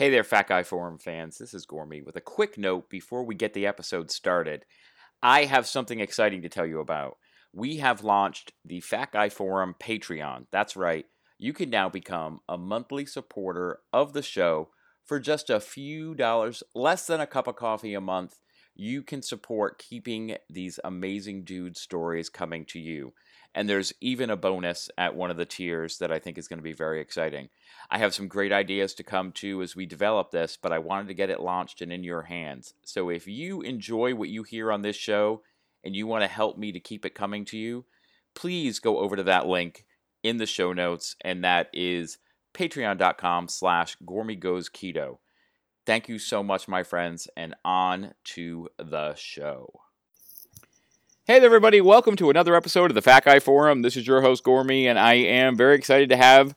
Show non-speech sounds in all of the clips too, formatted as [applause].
Hey there, Fat Guy Forum fans. This is Gormy with a quick note before we get the episode started. I have something exciting to tell you about. We have launched the Fat Guy Forum Patreon. That's right, you can now become a monthly supporter of the show for just a few dollars, less than a cup of coffee a month. You can support keeping these amazing dude stories coming to you. And there's even a bonus at one of the tiers that I think is going to be very exciting. I have some great ideas to come to as we develop this, but I wanted to get it launched and in your hands. So if you enjoy what you hear on this show and you want to help me to keep it coming to you, please go over to that link in the show notes, and that is patreon.com slash keto. Thank you so much, my friends, and on to the show. Hey everybody. Welcome to another episode of the Fat Guy Forum. This is your host, Gormy, and I am very excited to have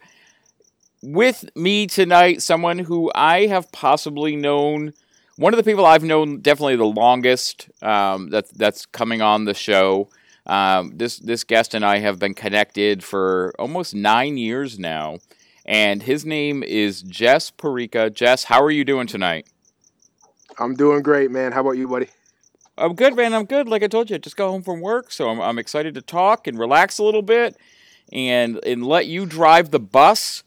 with me tonight someone who I have possibly known, one of the people I've known definitely the longest um, that, that's coming on the show. Um, this, this guest and I have been connected for almost nine years now, and his name is Jess Perreca. Jess, how are you doing tonight? I'm doing great, man. How about you, buddy? I'm good, man. I'm good. Like I told you, I just got home from work, so I'm, I'm excited to talk and relax a little bit, and and let you drive the bus.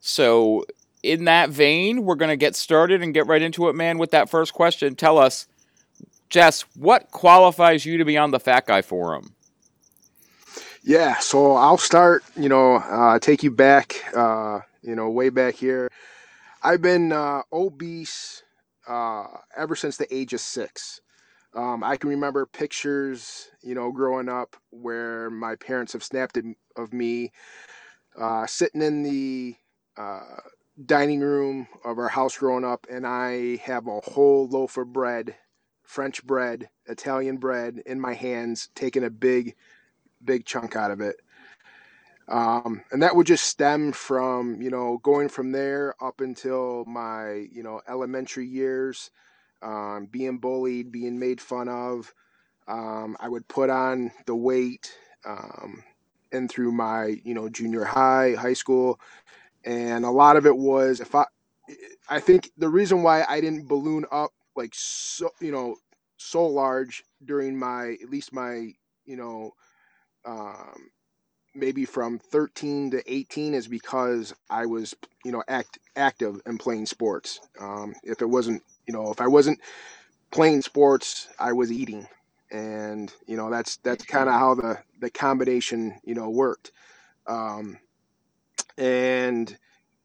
So, in that vein, we're gonna get started and get right into it, man. With that first question, tell us, Jess, what qualifies you to be on the Fat Guy Forum? Yeah, so I'll start. You know, uh, take you back. Uh, you know, way back here. I've been uh, obese uh, ever since the age of six. Um, I can remember pictures, you know, growing up where my parents have snapped of me uh, sitting in the uh, dining room of our house growing up, and I have a whole loaf of bread, French bread, Italian bread in my hands, taking a big, big chunk out of it. Um, and that would just stem from, you know, going from there up until my, you know, elementary years um, being bullied, being made fun of. Um, I would put on the weight um, and through my, you know, junior high, high school. And a lot of it was if I, I think the reason why I didn't balloon up like so, you know, so large during my, at least my, you know, um, maybe from 13 to 18 is because I was, you know, act active and playing sports. Um, if it wasn't you know, if I wasn't playing sports, I was eating, and you know that's that's kind of how the the combination you know worked, um, and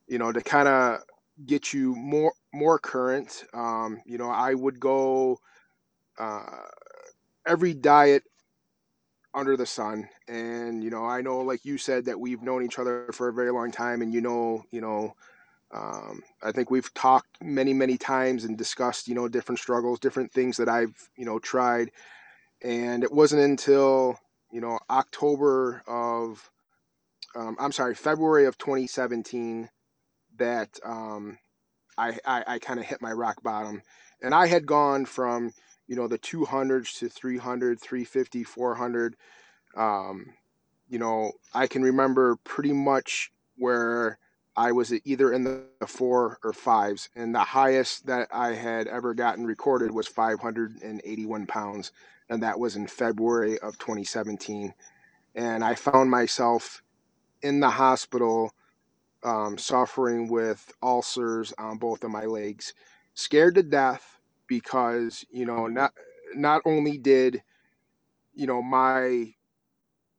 you know to kind of get you more more current, um, you know, I would go uh, every diet under the sun. And you know i know like you said that we've known each other for a very long time and you know you know um, I think we've talked many, many times and discussed, you know, different struggles, different things that I've, you know, tried. And it wasn't until, you know, October of, um, I'm sorry, February of 2017 that um, I, I, I kind of hit my rock bottom. And I had gone from, you know, the 200s to 300, 350, 400. Um, you know, I can remember pretty much where I was either in the four or fives, and the highest that I had ever gotten recorded was 581 pounds, and that was in February of 2017. And I found myself in the hospital um, suffering with ulcers on both of my legs, scared to death because you know not not only did you know my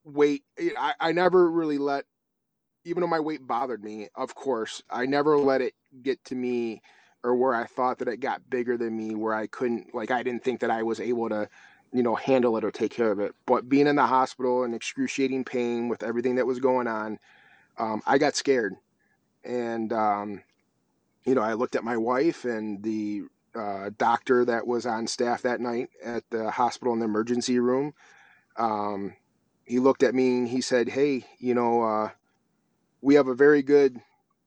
weight I, I never really let even though my weight bothered me, of course, I never let it get to me or where I thought that it got bigger than me, where I couldn't, like, I didn't think that I was able to, you know, handle it or take care of it. But being in the hospital and excruciating pain with everything that was going on, um, I got scared. And, um, you know, I looked at my wife and the uh, doctor that was on staff that night at the hospital in the emergency room. Um, he looked at me and he said, Hey, you know, uh, we have a very good,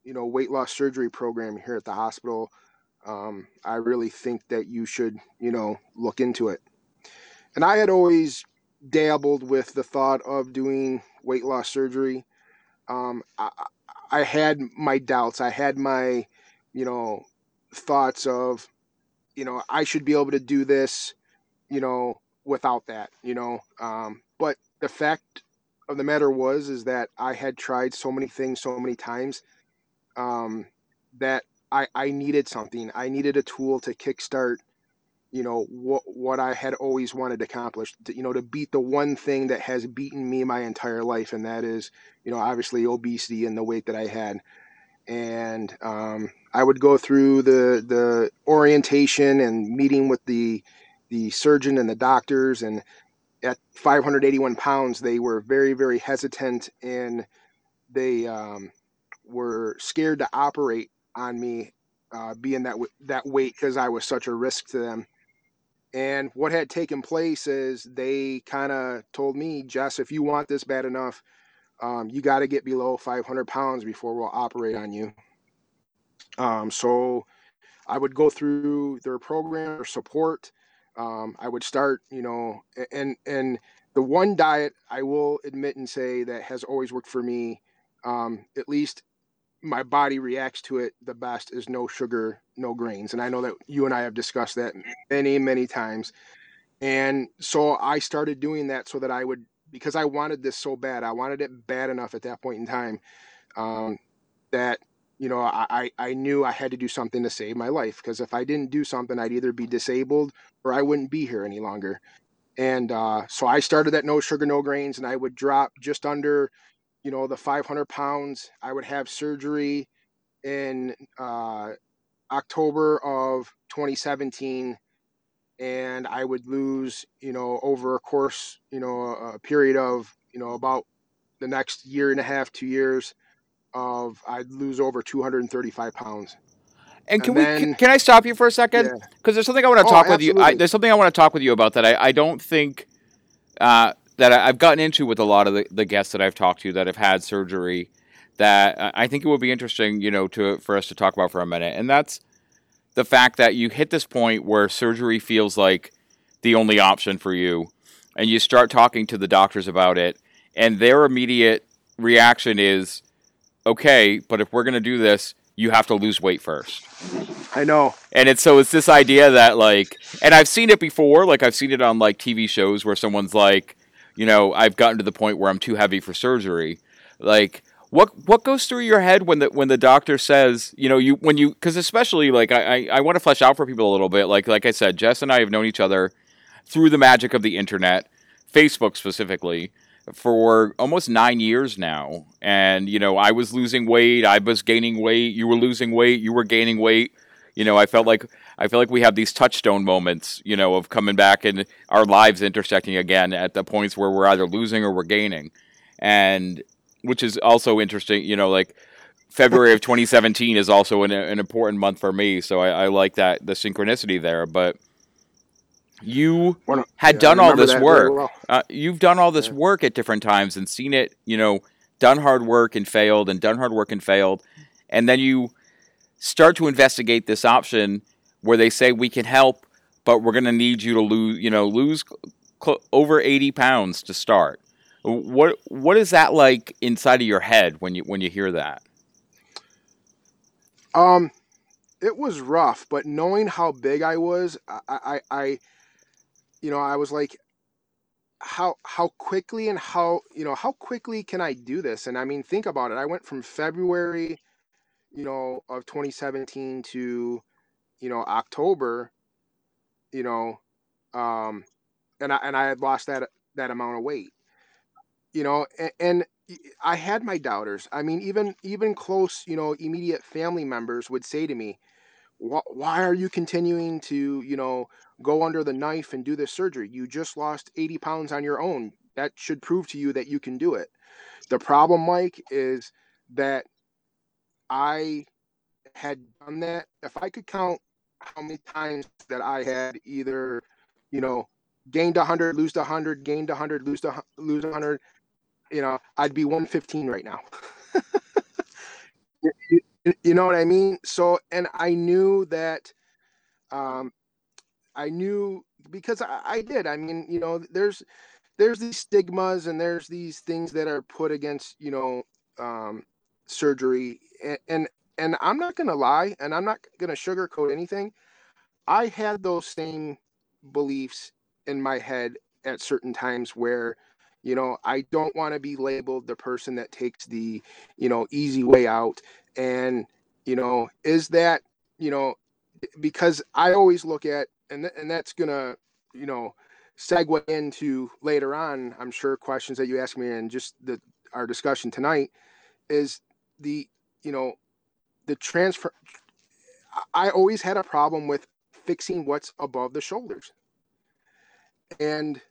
you know, weight loss surgery program here at the hospital. Um, I really think that you should, you know, look into it. And I had always dabbled with the thought of doing weight loss surgery. Um, I, I had my doubts. I had my, you know, thoughts of, you know, I should be able to do this, you know, without that, you know. Um, but the fact of the matter was is that I had tried so many things so many times um, that I, I needed something. I needed a tool to kickstart, you know, what what I had always wanted to accomplish. To, you know, to beat the one thing that has beaten me my entire life, and that is, you know, obviously obesity and the weight that I had. And um, I would go through the the orientation and meeting with the the surgeon and the doctors, and at 581 pounds, they were very very hesitant and they um, were scared to operate on me, uh, being that that weight because I was such a risk to them. And what had taken place is they kind of told me, Jess, if you want this bad enough, um, you got to get below 500 pounds before we'll operate on you. Um, so I would go through their program or support. Um, I would start, you know, and and the one diet I will admit and say that has always worked for me, um, at least my body reacts to it the best is no sugar, no grains. And I know that you and I have discussed that many, many times. And so I started doing that so that I would, because I wanted this so bad, I wanted it bad enough at that point in time um, that, you know, I, I knew I had to do something to save my life. Because if I didn't do something, I'd either be disabled or I wouldn't be here any longer. And uh, so I started that no sugar, no grains, and I would drop just under you know, the 500 pounds. I would have surgery in uh, October of 2017, and I would lose, you know, over a course, you know, a period of, you know, about the next year and a half, two years, of I'd lose over 235 pounds. And can and we? Then, can I stop you for a second? Because yeah. there's something I want to oh, talk with you. I, there's something I want to talk with you about that I, I don't think uh, that I've gotten into with a lot of the, the guests that I've talked to that have had surgery that I think it would be interesting, you know, to for us to talk about for a minute. And that's the fact that you hit this point where surgery feels like the only option for you and you start talking to the doctors about it and their immediate reaction is okay, but if we're going to do this, you have to lose weight first. I know. And it's so it's this idea that like and I've seen it before, like I've seen it on like TV shows where someone's like you know, I've gotten to the point where I'm too heavy for surgery. Like, what what goes through your head when the when the doctor says, you know, you when you because especially like I, I, I want to flesh out for people a little bit. Like like I said, Jess and I have known each other through the magic of the internet, Facebook specifically, for almost nine years now. And you know, I was losing weight, I was gaining weight, you were losing weight, you were gaining weight. You know, I felt like I feel like we have these touchstone moments, you know, of coming back and our lives intersecting again at the points where we're either losing or we're gaining, and which is also interesting. You know, like February of 2017 is also an, an important month for me, so I, I, like that the synchronicity there. But you had yeah, done all this work. Well. Uh, you've done all this yeah. work at different times and seen it. You know, done hard work and failed, and done hard work and failed, and then you start to investigate this option where they say we can help, but we're going to need you to lose, you know, lose cl- over 80 pounds to start. What what is that like inside of your head when you when you hear that? Um, it was rough, but knowing how big I was, I, I, I you know, I was like, how how quickly and how you know how quickly can I do this? And I mean, think about it. I went from February, you know, of 2017 to you know, October, you know, um, and I and I had lost that that amount of weight, you know, and, and I had my doubters. I mean, even even close, you know, immediate family members would say to me, "Why are you continuing to, you know, go under the knife and do this surgery? You just lost 80 pounds on your own. That should prove to you that you can do it." The problem, Mike, is that I had done that. If I could count how many times that I had either, you know, gained 100, lose 100, gained 100, lose lose 100. You know, I'd be 115 right now. [laughs] you, know what I mean? So, and I knew that, um, I knew because I, I did. I mean, you know, there's there's these stigmas and there's these things that are put against, you know, um, surgery, and, and and I'm not to lie and I'm not to sugarcoat anything. I had those same beliefs in my head at certain times where you know I don't want to be labeled the person that takes the you know easy way out and you know is that you know because I always look at and th- and that's going to you know segue into later on I'm sure questions that you ask me and just the our discussion tonight is the you know the transfer I always had a problem with fixing what's above the shoulders. And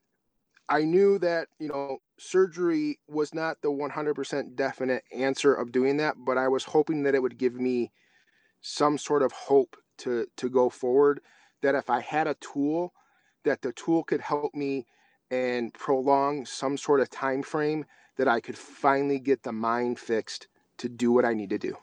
I knew that, you know, surgery was not the 100% definite answer of doing that, but I was hoping that it would give me some sort of hope to to go forward that if I had a tool that the tool could help me and prolong some sort of time frame that I could finally get the mind fixed to do what I need to do.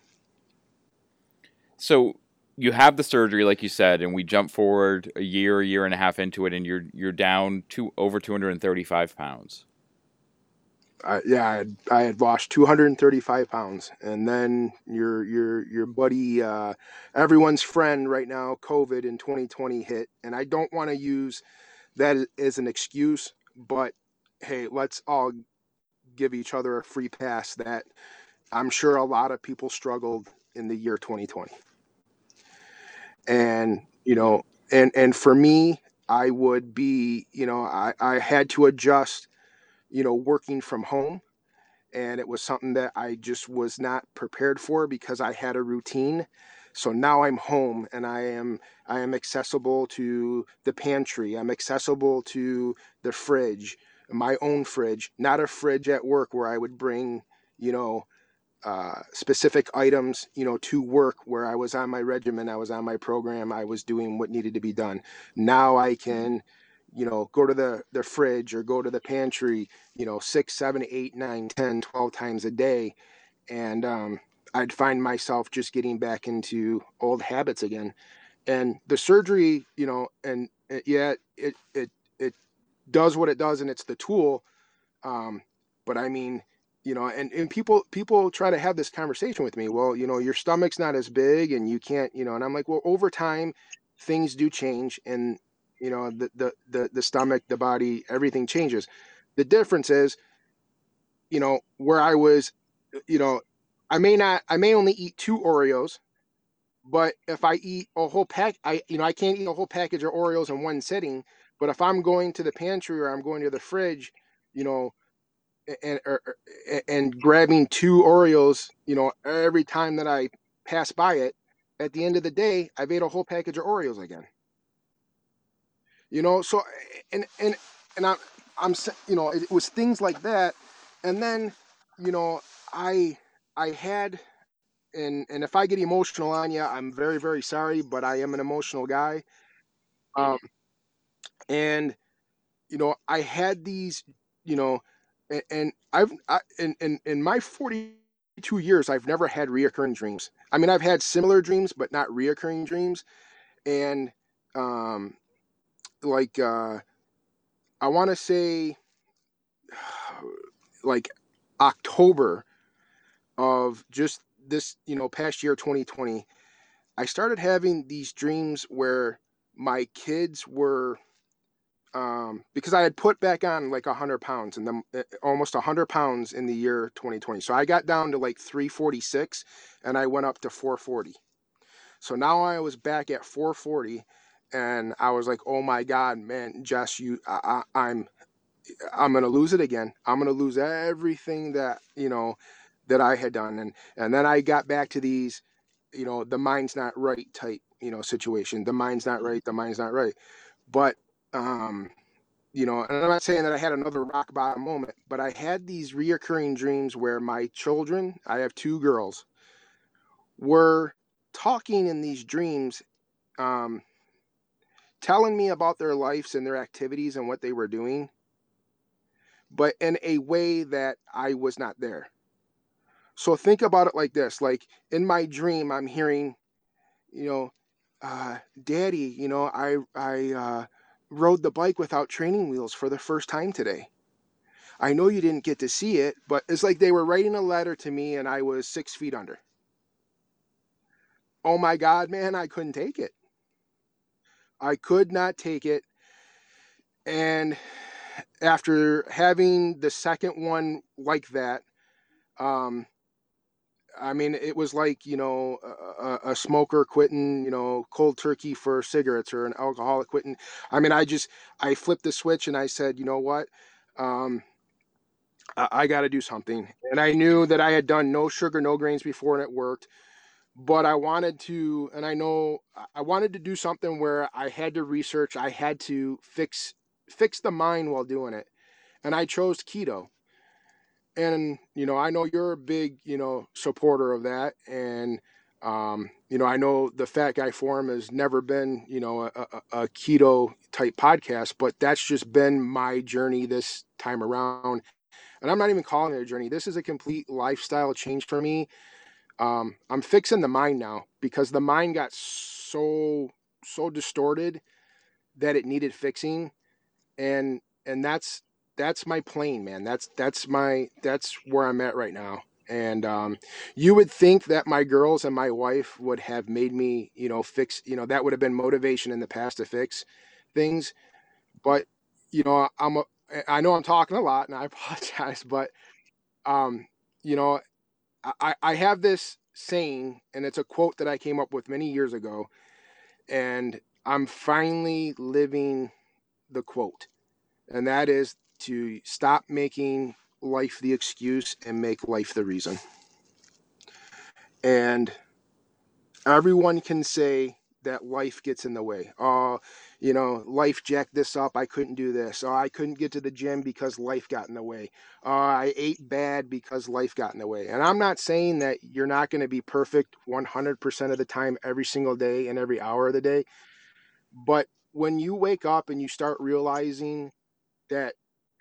So you have the surgery, like you said, and we jump forward a year, a year and a half into it, and you're you're down to over 235 pounds. Uh, yeah, I had, I had lost 235 pounds, and then your your your buddy, uh, everyone's friend right now, COVID in 2020 hit, and I don't want to use that as an excuse, but hey, let's all give each other a free pass. That I'm sure a lot of people struggled in the year 2020 and you know and and for me i would be you know i i had to adjust you know working from home. And it was something that i just was not prepared for because i had a routine. So now i'm home and i am i am accessible to the pantry. I'm accessible to the fridge my own fridge not a fridge at work where i would bring you know uh, specific items, you know, to work where I was on my regimen, I was on my program, I was doing what needed to be done. Now I can, you know, go to the, the fridge or go to the pantry, you know, six, seven, eight, nine, 10, 12 times a day. And um, I'd find myself just getting back into old habits again. And the surgery, you know, and it, yeah, it, it, it does what it does and it's the tool. Um, but I mean, you know and, and people people try to have this conversation with me well you know your stomach's not as big and you can't you know and i'm like well over time things do change and you know the the the, the stomach the body everything changes. The difference is you know where i was you know i may not i may only eat two oreos but if i eat a whole pack i you know i can't eat a whole package of oreos in one sitting but if i'm going to the pantry or i'm going to the fridge you know and or, er, er, and grabbing two Oreos, you know, every time that I pass by it, at the end of the day, I've ate a whole package of Oreos again. You know, so and and and I'm I'm you know, it was things like that, and then you know, I I had and and if I get emotional on you, I'm very very sorry, but I am an emotional guy. Um, and you know, I had these, you know, and, I've I, in, in in my 42 years, I've never had reoccurring dreams. I mean, I've had similar dreams, but not reoccurring dreams. And um, like uh, I want to say, [sighs] like October of just this, you know, past year 2020, I started having these dreams where my kids were um, because I had put back on like a 100 pounds and then uh, almost 100 pounds in the year 2020. So I got down to like 346 and I went up to 440. So now I was back at 440 and I was like, oh my God, man, Jess, you, I, I, I'm, I'm going to lose it again. I'm going to lose everything that, you know, that I had done. And, and then I got back to these, you know, the mind's not right type, you know, situation. The mind's not right. The mind's not right. But um, you know, and I'm not saying that I had another rock bottom moment, but I had these reoccurring dreams where my children, I have two girls, were talking in these dreams, um, telling me about their lives and their activities and what they were doing, but in a way that I was not there. So think about it like this like in my dream, I'm hearing, you know, uh, Daddy, you know, I, I, uh, rode the bike without training wheels for the first time today. I know you didn't get to see it, but it's like they were writing a letter to me and I was six feet under. oh my God, man, I couldn't take it. I could not take it. And after having the second one like that, um, I mean, it was like you know a, a, smoker quitting, you know, cold turkey for cigarettes, or an alcoholic quitting. I mean, I just I flipped the switch and I said, you know what, um, I, I got to do something. And I knew that I had done no sugar, no grains before, and it worked. But I wanted to, and I know I wanted to do something where I had to research, I had to fix fix the mind while doing it, and I chose keto and you know i know you're a big you know supporter of that and um, you know i know the fat guy forum has never been you know a, a, a, keto type podcast but that's just been my journey this time around. And i'm not even calling it a journey. This is a complete lifestyle change for me. Um, i'm fixing the mind now because the mind got so so distorted that it needed fixing and and that's that's my plane, man. That's that's my that's where I'm at right now. And um, you would think that my girls and my wife would have made me, you know, fix, you know, that would have been motivation in the past to fix things. But you know, I'm a, I know I'm talking a lot, and I [laughs] apologize, but um, you know, I I have this saying, and it's a quote that I came up with many years ago, and I'm finally living the quote, and that is to stop making life the excuse and make life the reason. And everyone can say that life gets in the way. Oh, you know, life jacked this up. I couldn't do this. Oh, I couldn't get to the gym because life got in the way. Oh, I ate bad because life got in the way. And I'm not saying that you're not going to be perfect 100% of the time, every single day and every hour of the day. But when you wake up and you start realizing that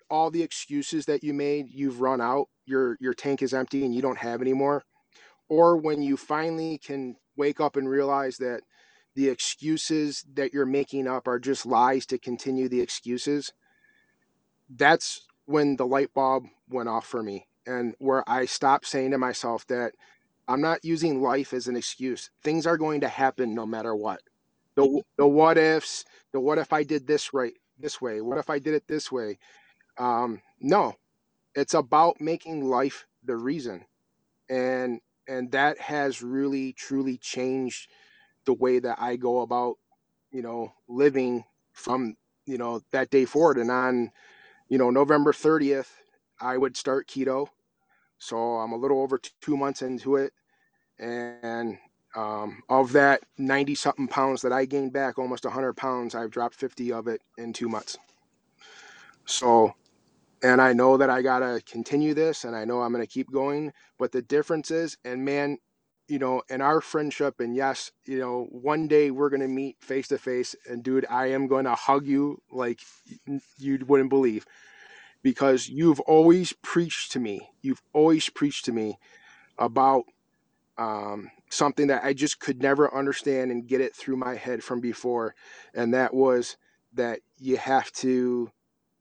all the excuses that you made, you've run out, your your tank is empty and you don't have any more. Or when you finally can wake up and realize that the excuses that you're making up are just lies to continue the excuses. That's when the light bulb went off for me and where I stopped saying to myself that I'm not using life as an excuse. Things are going to happen no matter what. The, the what ifs, the what if I did this right this way? What if I did it this way? Um, no, it's about making life the reason, and and that has really truly changed the way that I go about, you know, living from you know that day forward. And on, you know, November thirtieth, I would start keto. So I'm a little over two months into it, and um, of that 90 something pounds that I gained back, almost 100 pounds, I've dropped 50 of it in two months. So and I know that I got to continue this and I know I'm going to keep going. But the difference is, and man, you know, in our friendship, and yes, you know, one day we're going to meet face to face. And dude, I am going to hug you like you wouldn't believe because you've always preached to me. You've always preached to me about um, something that I just could never understand and get it through my head from before. And that was that you have to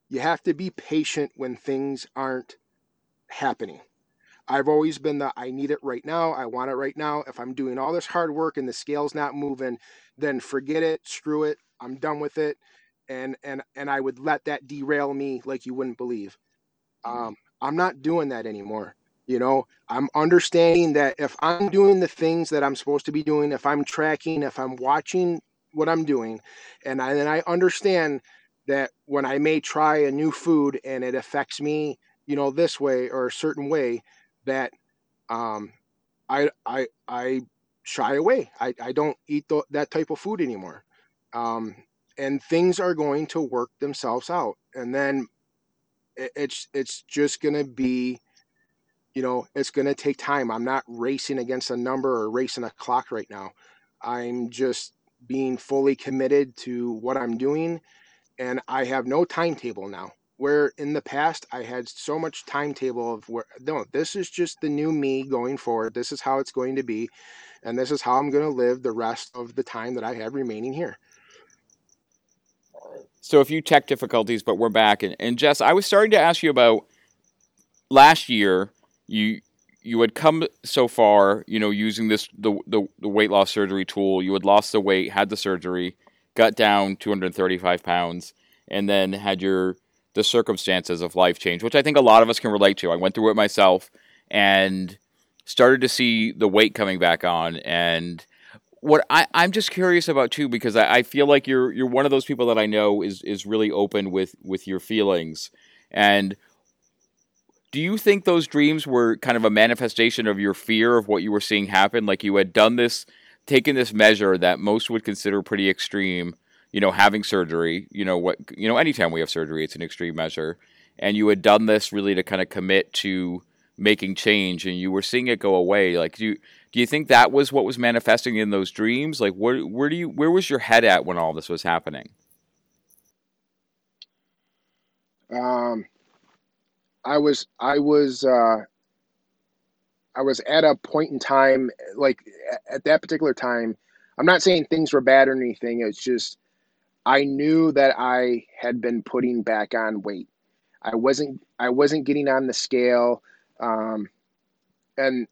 you have to be patient when things aren't happening. I've always been the I need it right now. I want it right now. If I'm doing all this hard work and the scale's not moving, then forget it, screw it. I'm done with it. And and and I would let that derail me like you wouldn't believe. Um, I'm not doing that anymore. You know, I'm understanding that if I'm doing the things that I'm supposed to be doing, if I'm tracking, if I'm watching what I'm doing, and I, I understand that when I may try a new food and it affects me, you know, this way or a certain way, that um, I I I shy away. I, I don't eat the, that type of food anymore. Um, and things are going to work themselves out. And then it, it's it's just gonna be, you know, it's gonna take time. I'm not racing against a number or racing a clock right now. I'm just being fully committed to what I'm doing and I have no timetable now. Where in the past I had so much timetable of where no, this is just the new me going forward. This is how it's going to be, and this is how I'm going to live the rest of the time that I have remaining here. So a few tech difficulties, but we're back. And, and Jess, I was starting to ask you about last year. You you had come so far, you know, using this the, the the weight loss surgery tool. You had lost the weight, had the surgery, got down 235 pounds, and then had your the circumstances of life change, which I think a lot of us can relate to. I went through it myself and started to see the weight coming back on and what I, I'm just curious about too, because I, I feel like you're you're one of those people that I know is is really open with with your feelings. And do you think those dreams were kind of a manifestation of your fear of what you were seeing happen? Like you had done this, taken this measure that most would consider pretty extreme, you know, having surgery, you know, what, you know, anytime we have surgery, it's an extreme measure. And you had done this really to kind of commit to making change and you were seeing it go away. Like, do you, do you think that was what was manifesting in those dreams? Like, where, where do you, where was your head at when all this was happening? Um, I was I was uh, I was at a point in time like at that particular time. I'm not saying things were bad or anything. It's just I knew that I had been putting back on weight. I wasn't I wasn't getting on the scale, um, and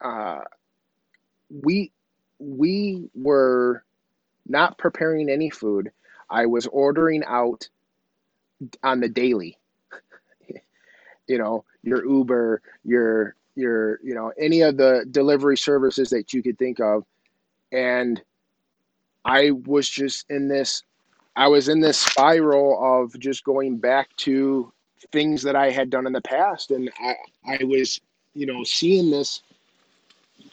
uh, we we were not preparing any food. I was ordering out on the daily you know your uber your your you know any of the delivery services that you could think of. And i was just in this i was in this spiral of just going back to things that i had done in the past. And i i was you know seeing this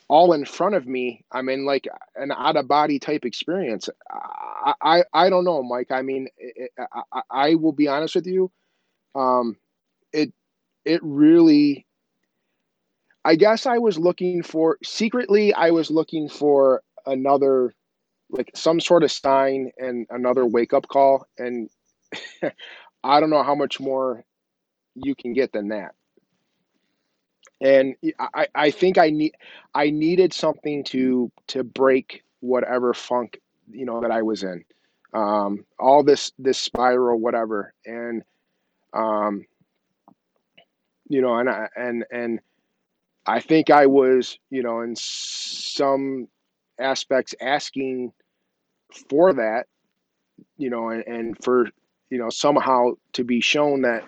all in front of me. I'm in like an out of body type experience. I i, I don't know mike. I mean it, I, I will be honest with you. Um it really I guess I was looking for secretly I was looking for another like some sort of sign and another wake up call and [laughs] I don't know how much more you can get than that. And I, I think I need I needed something to to break whatever funk you know that I was in. Um, all this this spiral whatever and um, you know, and I, and and I think I was, you know, in some aspects asking for that, you know, and, and for you know somehow to be shown that,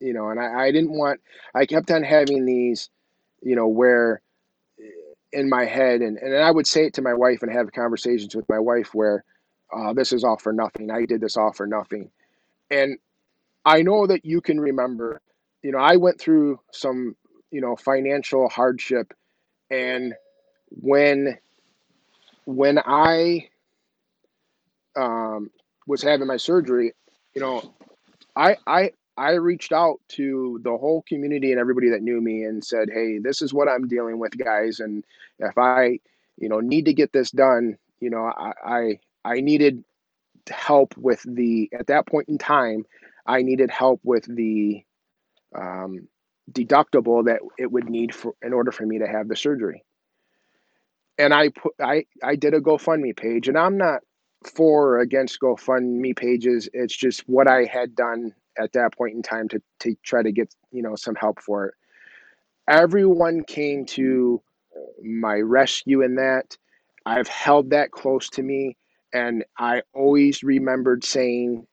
you know, and I, I didn't want. I kept on having these, you know, where in my head, and and I would say it to my wife and have conversations with my wife where, uh, this is all for nothing. I did this all for nothing, and I know that you can remember you know, I went through some, you know, financial hardship and when when I um, was having my surgery, you know, I I I reached out to the whole community and everybody that knew me and said, "Hey, this is what I'm dealing with, guys, and if I, you know, need to get this done, you know, I I, I needed help with the at that point in time, I needed help with the um, deductible that it would need for in order for me to have the surgery. And I put I I did a GoFundMe page, and I'm not for or against GoFundMe pages. It's just what I had done at that point in time to to try to get you know some help for it. Everyone came to my rescue in that. I've held that close to me, and I always remembered saying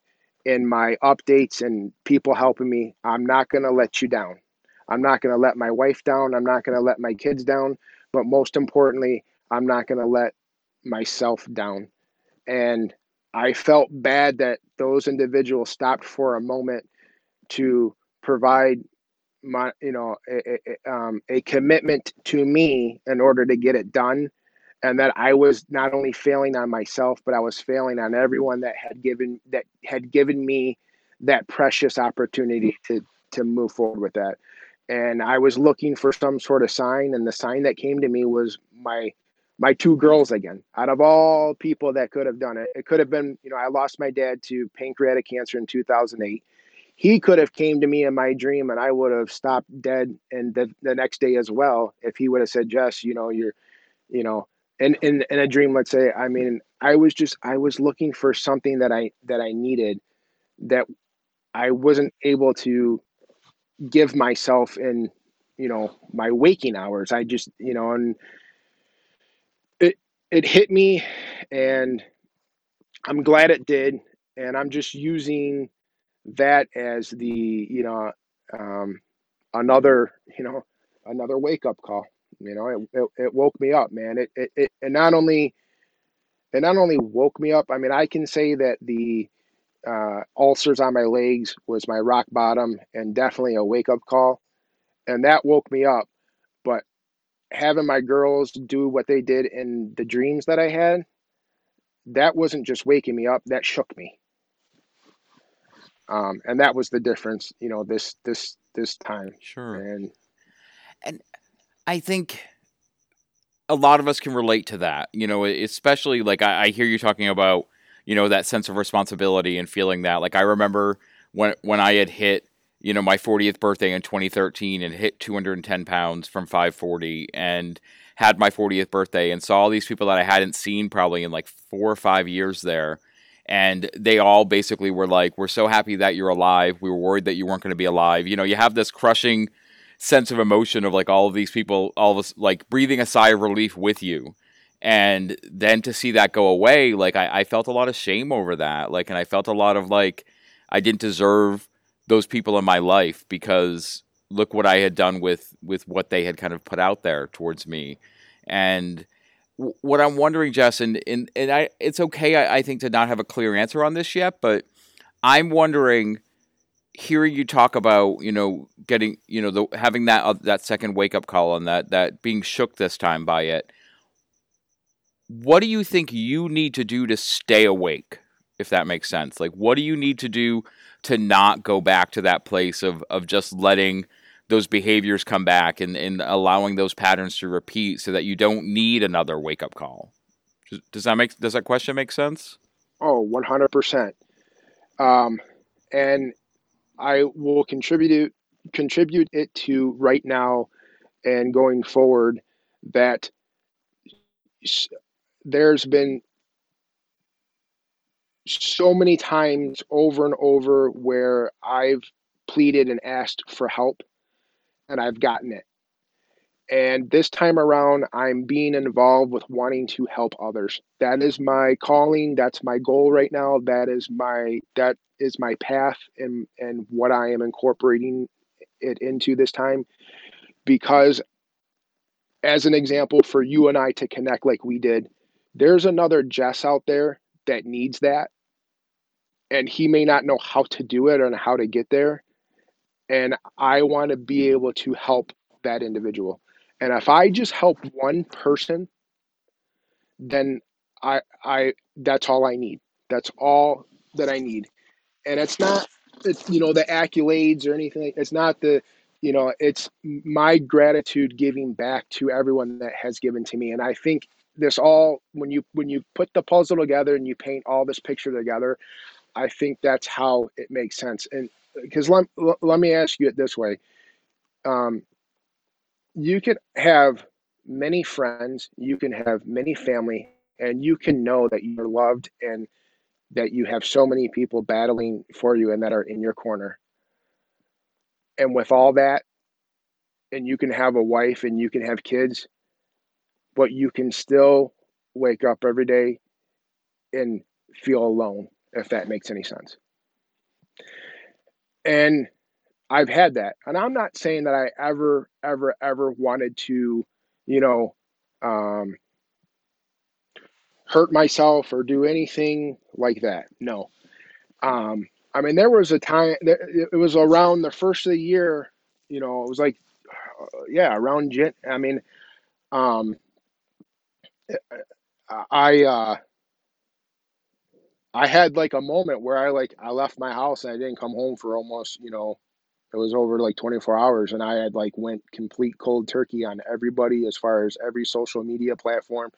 in my updates and people helping me, I'm not going to let you down. I'm not going to let my wife down. I'm not going to let my kids down. But most importantly, I'm not going to let myself down. And I felt bad that those individuals stopped for a moment to provide my, you know, a, a, um, a commitment to me in order to get it done and that I was not only failing on myself, but I was failing on everyone that had given that had given me that precious opportunity to to move forward with that. And I was looking for some sort of sign, and the sign that came to me was my my two girls again. Out of all people that could have done it, it could have been you know I lost my dad to pancreatic cancer in 2008. He could have came to me in my dream, and I would have stopped dead and the, the next day as well if he would have said, "Jess, you know you're." you know in, in in a dream let's say i mean i was just i was looking for something that i that i needed that i wasn't able to give myself in you know, my waking hours. I just, you know, and it it hit me and I'm glad it did. And I'm just using that as the, you know, um, another, you know, another wake up call. You know, it, it, it woke me up, man. It, it, it, and not only, it not only woke me up, I mean, I can say that the uh, ulcers on my legs was my rock bottom and definitely a wake up call. And that woke me up. But having my girls do what they did in the dreams that I had, that wasn't just waking me up, that shook me. Um, and that was the difference, you know, this this this time. Sure. And And I think a lot of us can relate to that, you know, especially like I, I hear you talking about, you know, that sense of responsibility and feeling that. Like I remember when when I had hit, you know, my 40th birthday in 2013 and hit 210 pounds from 540 and had my 40th birthday and saw all these people that I hadn't seen probably in like four or five years there. And they all basically were like, We're so happy that you're alive. We were worried that you weren't going to be alive. You know, you have this crushing sense of emotion of like all of these people, all of us like breathing a sigh of relief with you. And then to see that go away, like I, I felt a lot of shame over that. Like, and I felt a lot of like I didn't deserve those people in my life because look what I had done with with what they had kind of put out there towards me. And w- what I'm wondering, Jess, and and, and I, it's okay, I, I think, to not have a clear answer on this yet, but I'm wondering, hearing you talk about, you know, getting, you know, the having that uh, that second wake up call and that that being shook this time by it. What do you think you need to do to stay awake? If that makes sense, like what do you need to do to not go back to that place of of just letting those behaviors come back and, and allowing those patterns to repeat so that you don't need another wake up call. Does, that make does that question make sense? oh, 100%. Um, and I will contribute contribute it to right now and going forward that there's been so many times over and over where I've pleaded and asked for help and I've gotten it. And this time around, I'm being involved with wanting to help others. That is my calling. That's my goal right now. That is my that is my path and and what I am incorporating it into this time. Because as an example, for you and I to connect like we did, there's another Jess out there that needs that, and he may not know how to do it and how to get there. And I want to be able to help that individual. And if I just help one person, then I I that's all I need. That's all that I need. And it's not it's you know the accolades or anything. It's not the you know it's my gratitude giving back to everyone that has given to me. And I think this all when you when you put the puzzle together and you paint all this picture together, I think that's how it makes sense. And because let, let me ask you it this way. Um, you can have many friends, you can have many family, and you can know that you're loved and that you have so many people battling for you and that are in your corner. And with all that, and you can have a wife and you can have kids, but you can still wake up every day and feel alone, if that makes any sense. And I've had that. And I'm not saying that I ever, ever, ever wanted to, you know, um, hurt myself or do anything like that. No. Um, I mean, there was a time, it was around the first of the year, you know, it was like, uh, yeah, around, Jan- I mean, um, I, uh, I had like a moment where I like, I left my house and I didn't come home for almost, you know, it was over like 24 hours and I had like went complete cold turkey on everybody as far as every social media platform,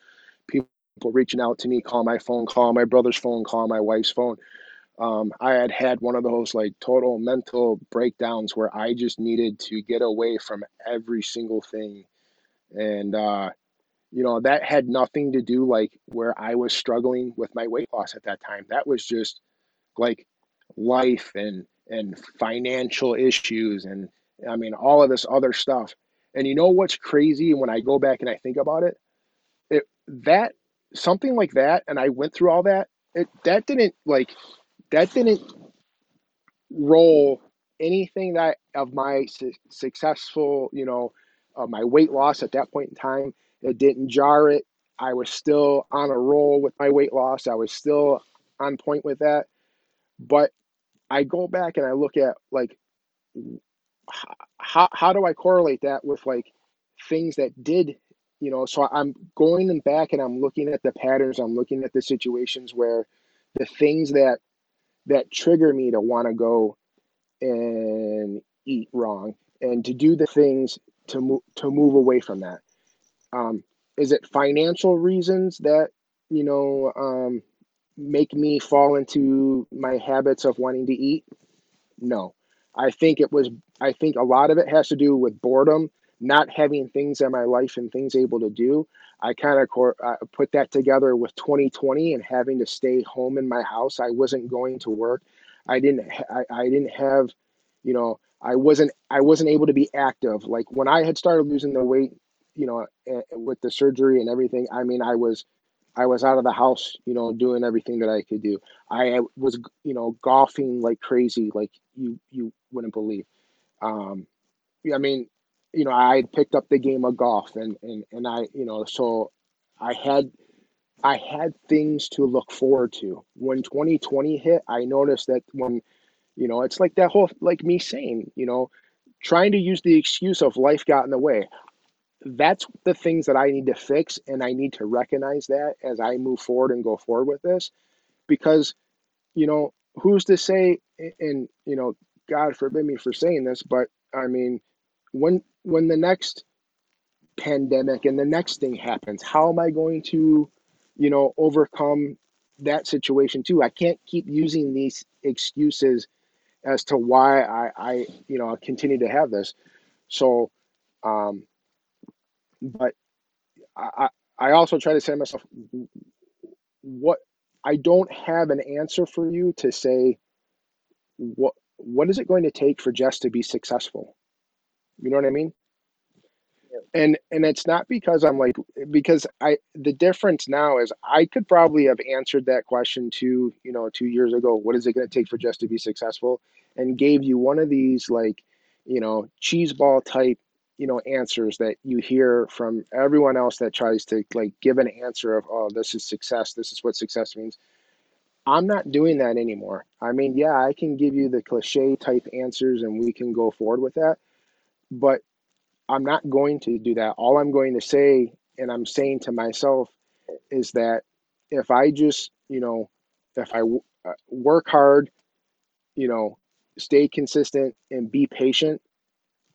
people reaching out to me, call my phone, call my brother's phone, call my wife's phone. Um, I had had one of those like total mental breakdowns where I just needed to get away from every single thing. And, uh, you know, that had nothing to do like where I was struggling with my weight loss at that time. That was just like life and and financial issues and I mean all of this other stuff. And you know what's crazy when I go back and I think about it? It that something like that, and I went through all that. It that didn't like that didn't roll anything that of my su- successful, you know, uh, my weight loss at that point in time. It didn't jar it. I was still on a roll with my weight loss. I was still on point with that. But I go back and I look at like how how do I correlate that with like things that did, you know, so I'm going back and I'm looking at the patterns, I'm looking at the situations where the things that that trigger me to want to go and eat wrong and to do the things to move to move away from that. Um, is it financial reasons that you know um, make me fall into my habits of wanting to eat? No. I think it was I think a lot of it has to do with boredom, not having things in my life and things able to do. I kind of cor- uh, put that together with 2020 and having to stay home in my house. I wasn't going to work. I didn't ha- I, I didn't have, you know, I wasn't I wasn't able to be active. Like when I had started losing the weight, you know, with the surgery and everything, I mean, I was I was out of the house, you know, doing everything that I could do. I was, you know, golfing like crazy, like you you wouldn't believe. Um, I mean, you know, I picked up the game of golf, and and and I, you know, so I had I had things to look forward to. When 2020 hit, I noticed that when, you know, it's like that whole like me saying, you know, trying to use the excuse of life got in the way that's the things that I need to fix, and I need to recognize that as I move forward and go forward with this, because you know who's to say, and you know, God forbid me for saying this, but I mean, when when the next pandemic and the next thing happens, how am I going to, you know, overcome that situation too? I can't keep using these excuses as to why I, I you know, continue to have this. So, um, but I, I also try to say to myself, what I don't have an answer for you to say what what is it going to take for Jess to be successful? You know what I mean? And and it's not because I'm like because I the difference now is I could probably have answered that question two, you know, two years ago. What is it going to take for Jess to be successful? And gave you one of these like, you know, cheese ball type you know answers that you hear from everyone else that tries to like give an answer of oh this is success this is what success means i'm not doing that anymore i mean yeah i can give you the cliche type answers and we can go forward with that but i'm not going to do that. All i'm going to say and i'm saying to myself is that if i just you know if I uh, work hard you know stay consistent and be patient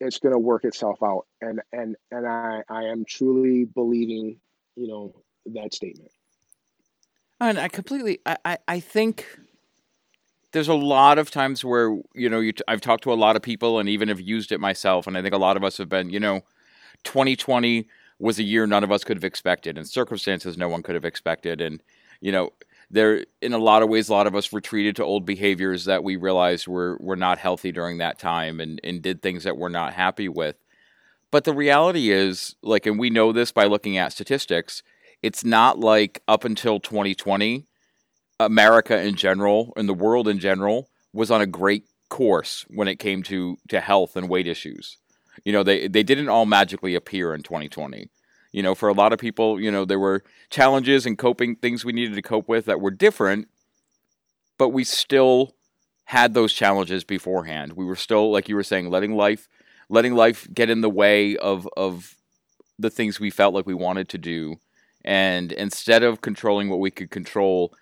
it's going to work itself out. And and and i i am truly believing you know that statement. And i completely i i, I think there's a lot of times where you know you t- i've talked to a lot of people and even have used it myself and i think a lot of us have been you know 2020 was a year none of us could have expected and circumstances no one could have expected and you know there in a lot of ways a lot of us retreated to old behaviors that we realized were were not healthy during that time and and did things that we're not happy with. But the reality is like and we know this by looking at statistics it's not like up until 2020 america in general and the world in general was on a great course when it came to to health and weight issues you know they they didn't all magically appear in 2020 you know, for a lot of people, you know, there were challenges and coping things we needed to cope with that were different, but we still had those challenges beforehand. We were still, like you were saying, letting life letting life get in the way of of the things we felt like we wanted to do. And instead of controlling what we could control,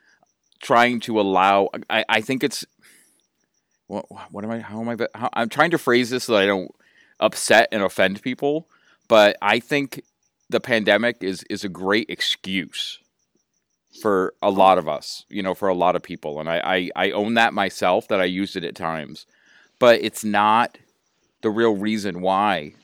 trying to allow I, I think it's what, what am I how am I how, I'm trying to phrase this so that I don't upset and offend people, but I think the pandemic is is a great excuse for a lot of us, you know, for a lot of people. And I, I, I own that myself that I used it at times. But it's not the real reason why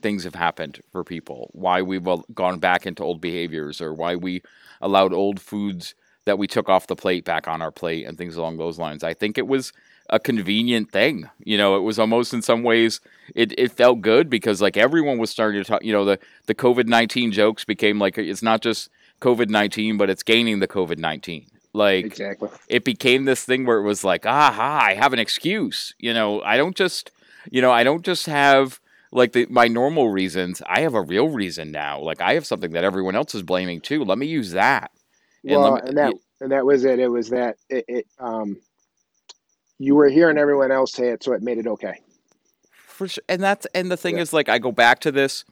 things have happened for people, why we've gone back into old behaviors or why we allowed old foods that we took off the plate back on our plate and things along those lines. I think it was a convenient thing. You know, it was almost in some ways it, it felt good because like everyone was starting to talk. You know, the the COVID nineteen jokes became like it's not just COVID nineteen, but it's gaining the COVID nineteen. Like exactly, it became this thing where it was like, aha, I have an excuse. You know, I don't just, you know, I don't just have like the, my normal reasons. I have a real reason now. Like I have something that everyone else is blaming too. Let me use that. And well, me, and that and that was it. It was that it, it um you were hearing everyone else say it, so it made it okay. For sure. And that's and the thing yeah. is like I go back to this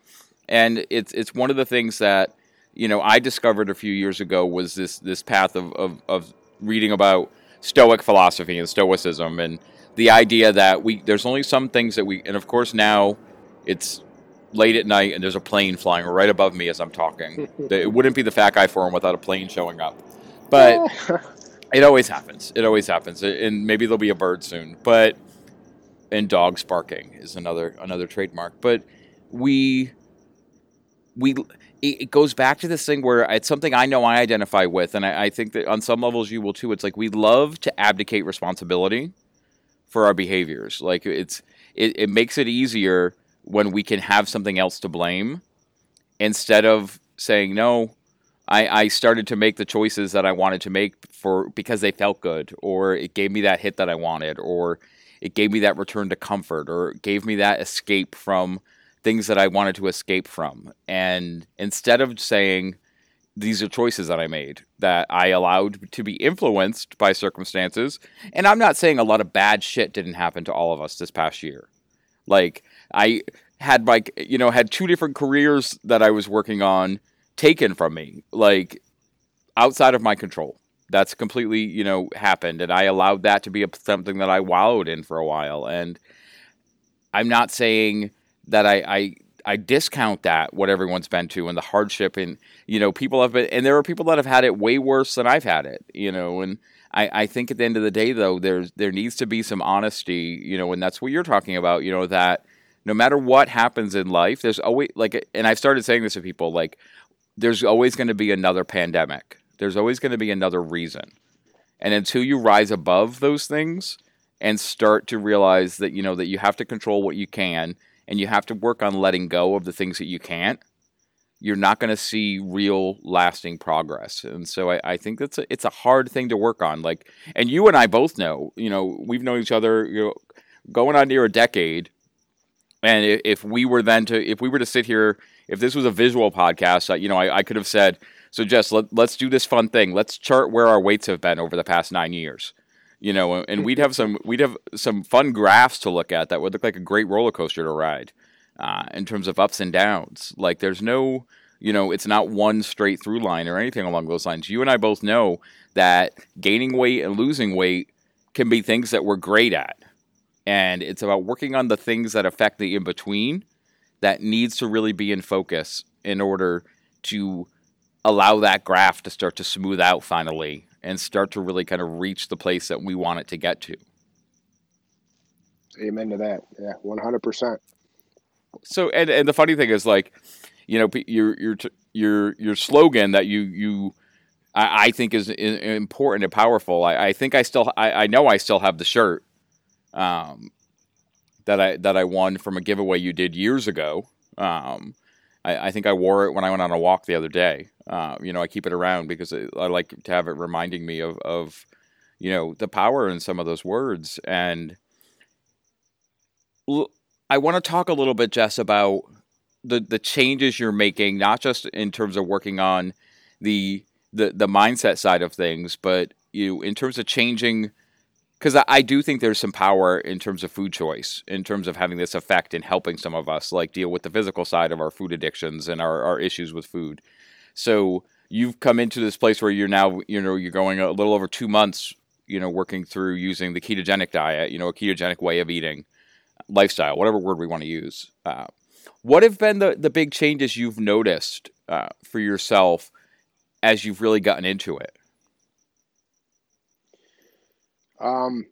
and it's it's one of the things that you know I discovered a few years ago was this this path of of, of reading about Stoic philosophy and Stoicism and the idea that we there's only some things that we and of course now it's late at night and there's a plane flying right above me as I'm talking. [laughs] it wouldn't be the Fat Guy Forum without a plane showing up. But [laughs] it always happens. It always happens. And maybe there'll be a bird soon. But and dogs barking is another another trademark. But we we it goes back to this thing where it's something I know I identify with, and I, I think that on some levels you will too. It's like we love to abdicate responsibility for our behaviors. Like it's it, it makes it easier when we can have something else to blame instead of saying no I, I started to make the choices that I wanted to make for because they felt good or it gave me that hit that I wanted or it gave me that return to comfort or gave me that escape from things that I wanted to escape from. And instead of saying these are choices that I made that I allowed to be influenced by circumstances, and I'm not saying a lot of bad shit didn't happen to all of us this past year. Like I had like you know had two different careers that I was working on taken from me like outside of my control. That's completely you know happened, and I allowed that to be something that I wallowed in for a while. And I'm not saying that I, I I discount that what everyone's been to and the hardship and you know people have been and there are people that have had it way worse than I've had it you know and I, I think at the end of the day though there's there needs to be some honesty you know and that's what you're talking about you know that no matter what happens in life, there's always like, and I've started saying this to people, like, there's always going to be another pandemic. There's always going to be another reason. And until you rise above those things and start to realize that, you know, that you have to control what you can and you have to work on letting go of the things that you can't, you're not going to see real lasting progress. And so I, I think that's a, it's a hard thing to work on. Like, and you and I both know, you know, we've known each other, you know, going on near a decade and if we were then to, if we were to sit here, if this was a visual podcast, you know, I, I could have said, so Jess, let, let's do this fun thing. Let's chart where our weights have been over the past nine years. You know, and we'd have some we'd have some fun graphs to look at that would look like a great roller coaster to ride, uh, in terms of ups and downs. Like there's no, you know, it's not one straight through line or anything along those lines. You and I both know that gaining weight and losing weight can be things that we're great at and it's about working on the things that affect the in between that needs to really be in focus in order to allow that graph to start to smooth out finally and start to really kind of reach the place that we want it to get to. Amen to that. Yeah, one hundred percent. So, and and the funny thing is, like, you know, your your your your slogan that you you I, I think is important and powerful. I, I think I still I, I know I still have the shirt um, that I that I won from a giveaway you did years ago. Um, I, I, think I wore it when I went on a walk the other day. Uh, you know, I keep it around because I like to have it reminding me of, of you know the power in some of those words. And I want to talk a little bit, Jess, about the the changes you're making, not just in terms of working on the the the mindset side of things, but you in terms of changing because I, I, do think there's some power in terms of food choice, in terms of having this effect in helping some of us like deal with the physical side of our food addictions and our, our issues with food. So you've come into this place where you're now, you know, you're going a little over two months, you know, working through using the ketogenic diet, you know, a ketogenic way of eating, lifestyle, whatever word we want to use. Uh, what have been the, the big changes you've noticed uh, for yourself as you've really gotten into it? Um,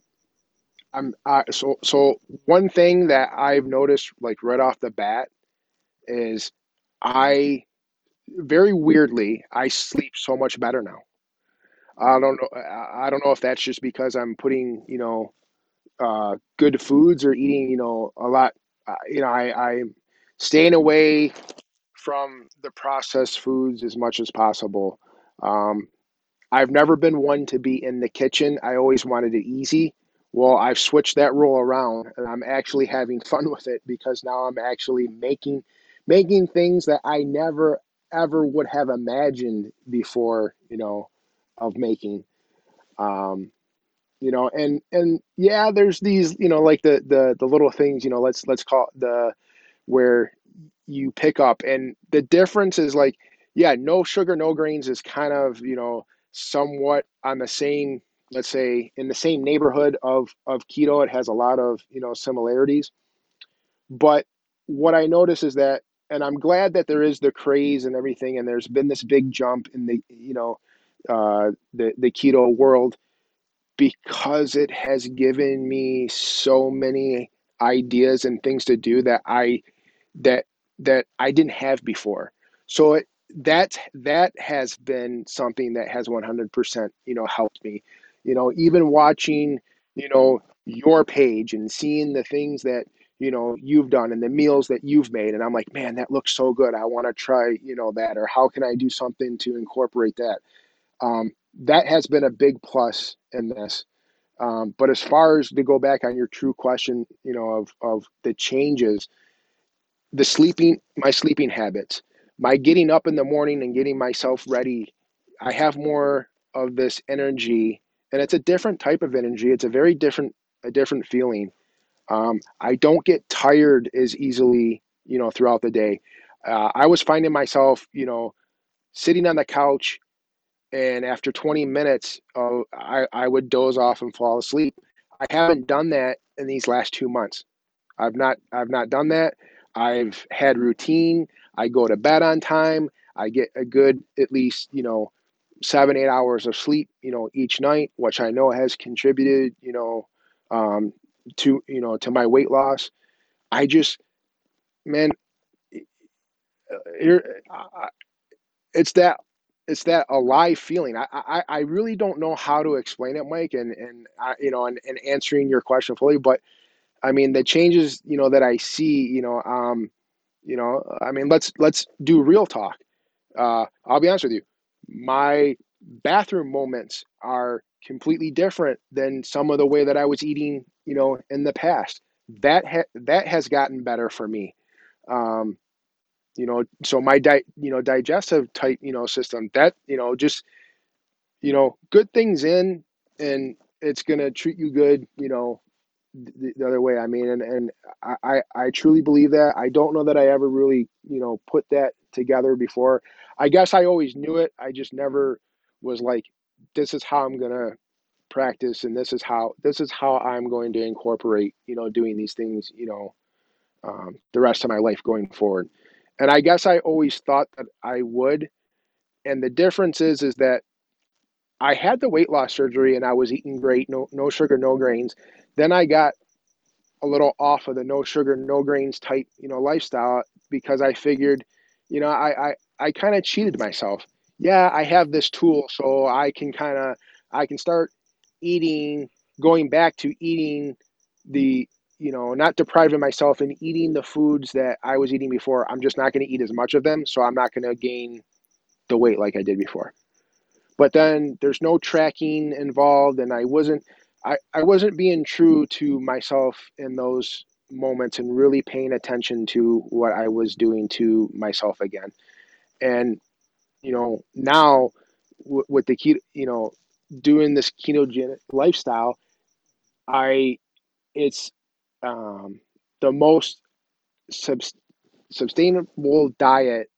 I'm I, so so one thing that I've noticed like right off the bat is I very weirdly I sleep so much better now. I don't know I don't know if that's just because I'm putting, you know, uh, good foods or eating, you know, a lot. Uh, you know, I, I'm staying away from the processed foods as much as possible. Um, I've never been one to be in the kitchen. I always wanted it easy. Well, I've switched that role around and I'm actually having [laughs] fun with it because now I'm actually making making things that I never ever would have imagined before, you know, of making. Um, you know, and and yeah, there's these, you know, like the the the little things, you know, let's let's call the where you pick up and the difference is like yeah, no sugar, no grains is kind of, you know, somewhat on the same let's say in the same neighborhood of of keto it has a lot of you know similarities. But what i notice is that and i'm glad that there is the craze and everything and there's been this big jump in the you know uh, the the keto world because it has given me so many ideas and things to do that i that that i didn't have before. So it that that has been something that has 100% you know helped me. You know even watching you know your page and seeing the things that you know you've done and the meals that you've made and i'm like man that looks so good. I want to try you know that or how can i do something to incorporate that? Um, that has been a big plus in this. Um, but as far as to go back on your true question you know of of the changes the sleeping my sleeping habits my getting up in the morning and getting myself ready i have more of this energy and it's a different type of energy. It's a very different a different feeling. Um, i don't get tired as easily you know throughout the day. Uh, i was finding myself you know sitting on the couch and after 20 minutes uh, I, I would doze off and fall asleep. I haven't done that in these last two months. I've not I've not done that. I've had routine. I go to bed on time. I get a good at least, you know, seven, eight hours of sleep, you know, each night, which I know has contributed, you know, um, to, you know, to my weight loss. I just, man, it's that, it's that alive feeling. I, I, I really don't know how to explain it, Mike, and, and, I, you know, and, and answering your question fully, but I mean, the changes, you know, that I see, you know, um, you know, I mean, let's let's do real talk. Uh, I'll be honest with you. My bathroom moments are completely different than some of the way that I was eating, you know, in the past. That ha- that has gotten better for me. Um, you know, so my di- you know, digestive type, you know, system that, you know, just you know, good things in and it's going to treat you good, you know, the, the other way. I mean, and, and I, I, truly believe that. I don't know that I ever really, you know, put that together before. I guess I always knew it. I just never was like, this is how I'm to practice and this is how this is how I'm going to incorporate, you know, doing these things, you know, um, the rest of my life going forward. And I guess I always thought that I would. And the difference is, is that I had the weight loss surgery and I was eating great, no no sugar, no grains. Then I got a little off of the no sugar, no grains type, you know, lifestyle because I figured, you know, I I, I kind of cheated myself. Yeah, I have this tool, so I can kind of I can start eating, going back to eating the you know, not depriving myself and eating the foods that I was eating before. I'm just not going to eat as much of them, so I'm not going to gain the weight like I did before. But then there's no tracking involved, and I wasn't I, I wasn't being true to myself in those moments and really paying attention to what I was doing to myself again. And you know now w- with the keto, you know, doing this ketogenic lifestyle, I it's um, the most sub- sustainable diet,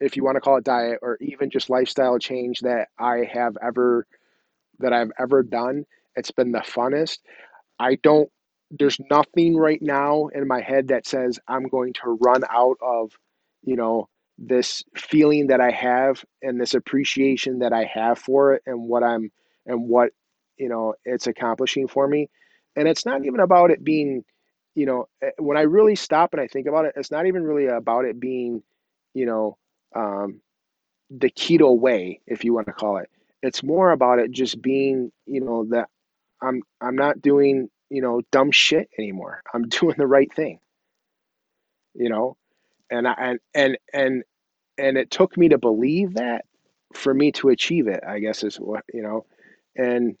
if you want to call it diet, or even just lifestyle change that I have ever that I've ever done. It's been the funnest. I don't. There's nothing right now in my head that says I'm going to run out of, you know, this feeling that I have and this appreciation that I have for it and what I'm and what you know it's accomplishing for me. And it's not even about it being you know, eh, when I really stop and I think about it, it's not even really about it being, you know, um, the keto way, if you want to call it. It's more about it just being, you know, that I'm I'm not doing you know, dumb shit anymore. [laughs] I'm doing the right thing. You know, and I and and and and it took me to believe that for me to achieve it. I guess is what you know, and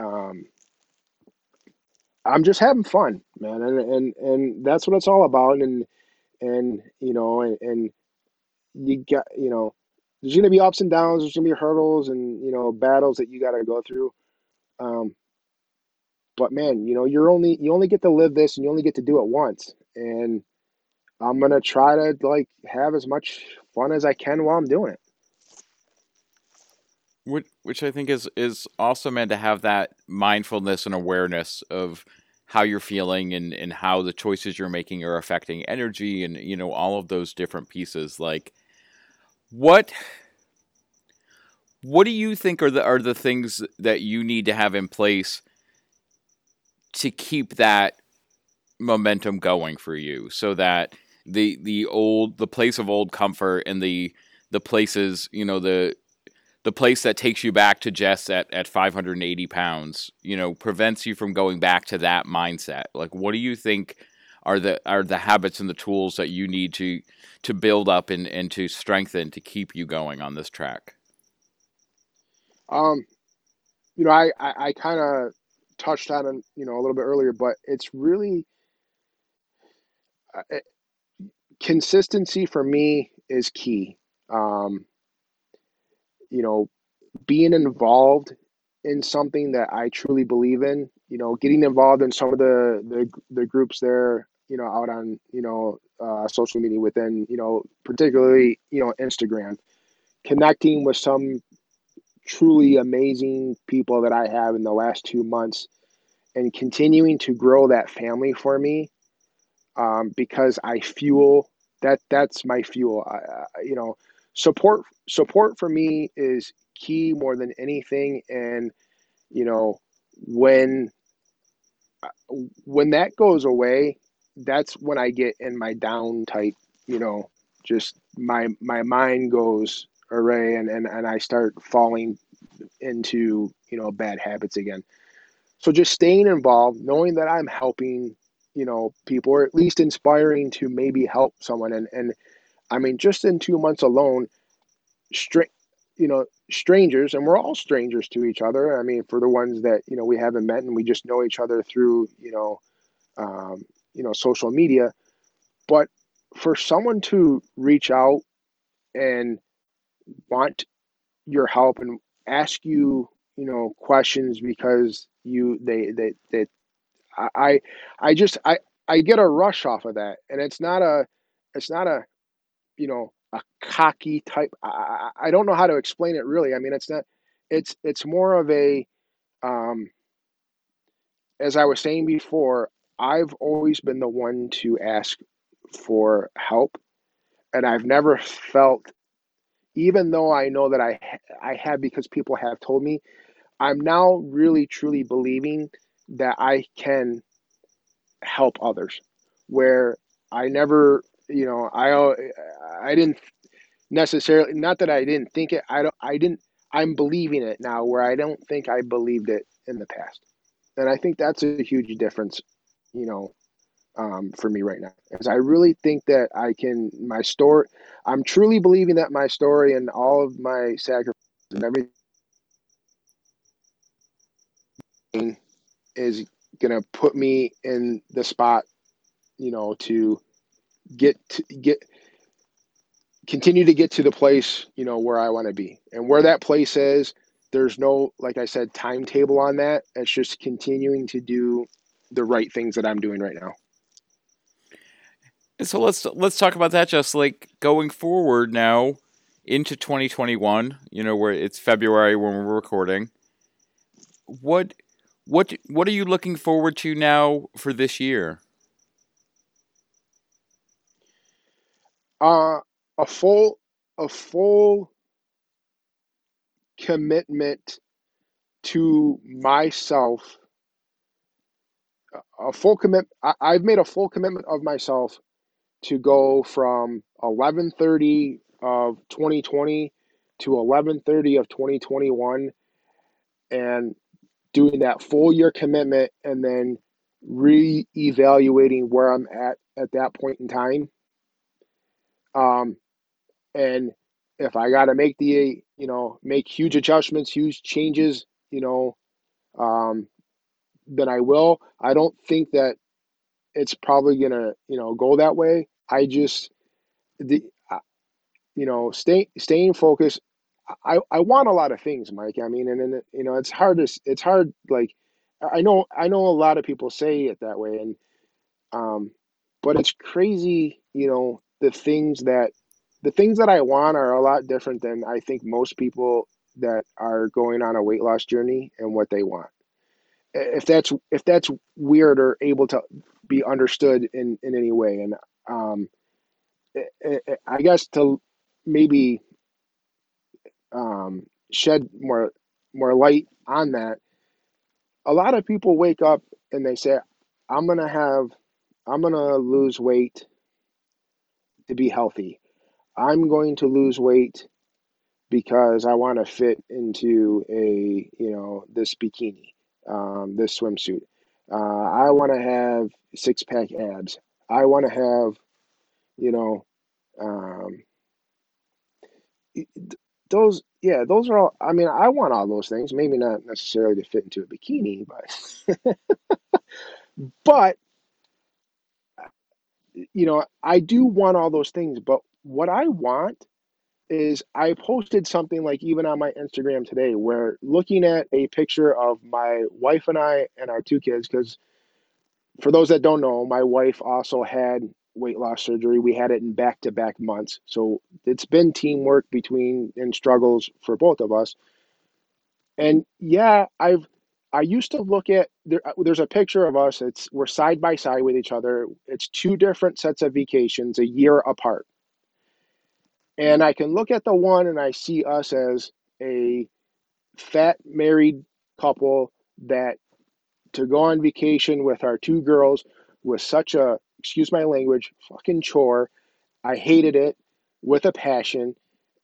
um, I'm just having fun, man, and and and that's what it's all about. And and you know, and, and you got you know, there's gonna be ups and downs. There's gonna be hurdles and you know battles that you got to go through. Um, but man, you know, you're only you only get to live this, and you only get to do it once. And I'm gonna try to like have as much fun as I can while I'm doing it. Which, which I think is is awesome, and to have that mindfulness and awareness of how you're feeling and and how the choices you're making are affecting energy, and you know all of those different pieces. Like, what what do you think are the are the things that you need to have in place to keep that momentum going for you so that the the old the place of old comfort and the the places you know the the place that takes you back to Jess at, at 580 pounds, you know, prevents you from going back to that mindset. Like, what do you think are the are the habits and the tools that you need to to build up and, and to strengthen to keep you going on this track? Um, you know, I I, I kind of touched on it, you know, a little bit earlier, but it's really uh, consistency for me is key. Um, you know, being involved in something that I truly believe in, you know, getting involved in some of the the, the groups there, you know, out on, you know, uh, social media within, you know, particularly, you know, Instagram, connecting with some truly amazing people that I have in the last two months and continuing to grow that family for me um, because I fuel that that's my fuel. I, I, you know, support support for me is key more than anything and you know when when that goes away that's when i get in my down type you know just my my mind goes array and, and and i start falling into you know bad habits again. So just staying involved knowing that i'm helping you know people or at least inspiring to maybe help someone. And and i mean just in two months alone straight you know strangers and we're all strangers to each other. I mean for the ones that you know we haven't met and we just know each other through you know um, you know social media but for someone to reach out and want your help and ask you you know questions because you they they they i i just i i get a rush off of that and it's not a it's not a you know a cocky type. I, I don't know how to explain it really. I mean, it's not. It's it's more of a. Um, as I was saying before, I've always been the one to ask for help, and I've never felt, even though I know that I I have because people have told me, I'm now really truly believing that I can help others, where I never you know, I I didn't necessarily not that I didn't think it. I don't. I didn't. I'm believing it now, where I don't think I believed it in the past, and I think that's a huge difference. You know, um, for me right now, because I really think that I can. My story. I'm truly believing that my story and all of my sacrifices and everything is gonna put me in the spot. You know, to get to, get continue to get to the place you know where I want to be and where that place is. There's no like I said timetable on that. It's just continuing to do the right things that I'm doing right now. And so let's let's talk about that. Just like going forward now into 2021. You know where it's February when we're recording. What what what are you looking forward to now for this year? Uh, a full a full commitment to myself a full commit I, i've made a full commitment of myself to go from 11:30 of 2020 to 11:30 of 2021 and doing that full year commitment and then re-evaluating where I'm at at that point in time. Um, and if I got to make the, you know, make huge adjustments, huge changes, you know, um, then I will. I don't think that it's probably gonna, you know, go that way. I just, the, uh, you know, stay staying focused. I I want a lot of things, Mike. I mean, and then you know, it's hard to, it's hard. Like, I know, I know a lot of people say it that way, and um, but it's crazy, you know, the things that the things that I want are a lot different than I think most people that are going on a weight loss journey and what they want. If that's if that's weird or able to be understood in in any way, and um, I guess to maybe um, shed more more light on that, a lot of people wake up and they say, "I'm gonna have, I'm gonna lose weight to be healthy." I'm going to lose weight because I want to fit into a, you know, this bikini, um, this swimsuit. Uh, I want to have six pack abs. I want to have, you know, um, those, yeah, those are all, I mean, I want all those things, maybe not necessarily to fit into a bikini, but, [laughs] but, you know, I do want all those things, but what I want is I posted something like even on my Instagram today where looking at a picture of my wife and I and our two kids, because for those that don't know, my wife also had weight loss surgery. We had it in back to back months. So it's been teamwork between and struggles for both of us. And yeah, I've I used to look at there, uh, there's a picture of us. It's we're side by side with each other. It's two different sets of vacations a year apart. And I can look at the one and I see us as a fat married couple that to go on vacation with our two girls was such a, excuse my language, fucking chore. I hated it with a passion.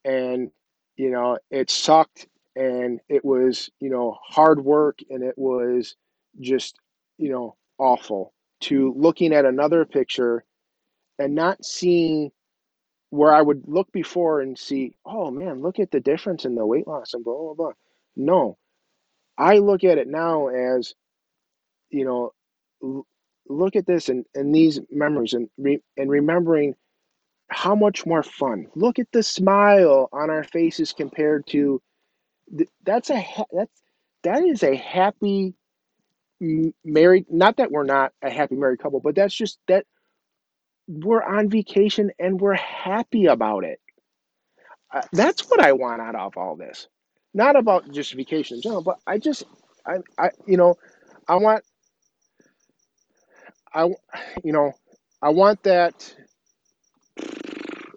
And, you know, it sucked and it was, you know, hard work and it was just, you know, awful to looking at another picture and not seeing where I would look before and see, oh man, look at the difference in the weight loss and blah blah blah. No, I look at it now as, you know, l- look at this and, and these memories and re- and remembering how much more fun. Look at the smile on our faces compared to th- that's a ha- that's that is a happy married. Not that we're not a happy married couple, but that's just that we're on vacation and we're happy about it. Uh, that's what I want out of all this. Not about just vacation in general, but I just, I, I, you know, I want, I, you know, I want that.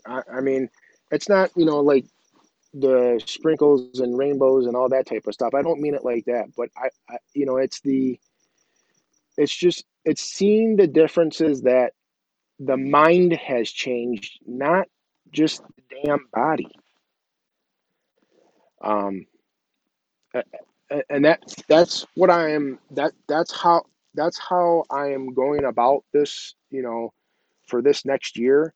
I, I mean, it's not, you know, like the sprinkles and rainbows and all that type of stuff. I don't mean it like that, but I, I you know, it's the, it's just, it's seeing the differences that the mind has changed, not just the damn body. Um, and that's that's what I am. That that's how that's how I am going about this. You know, for this next year,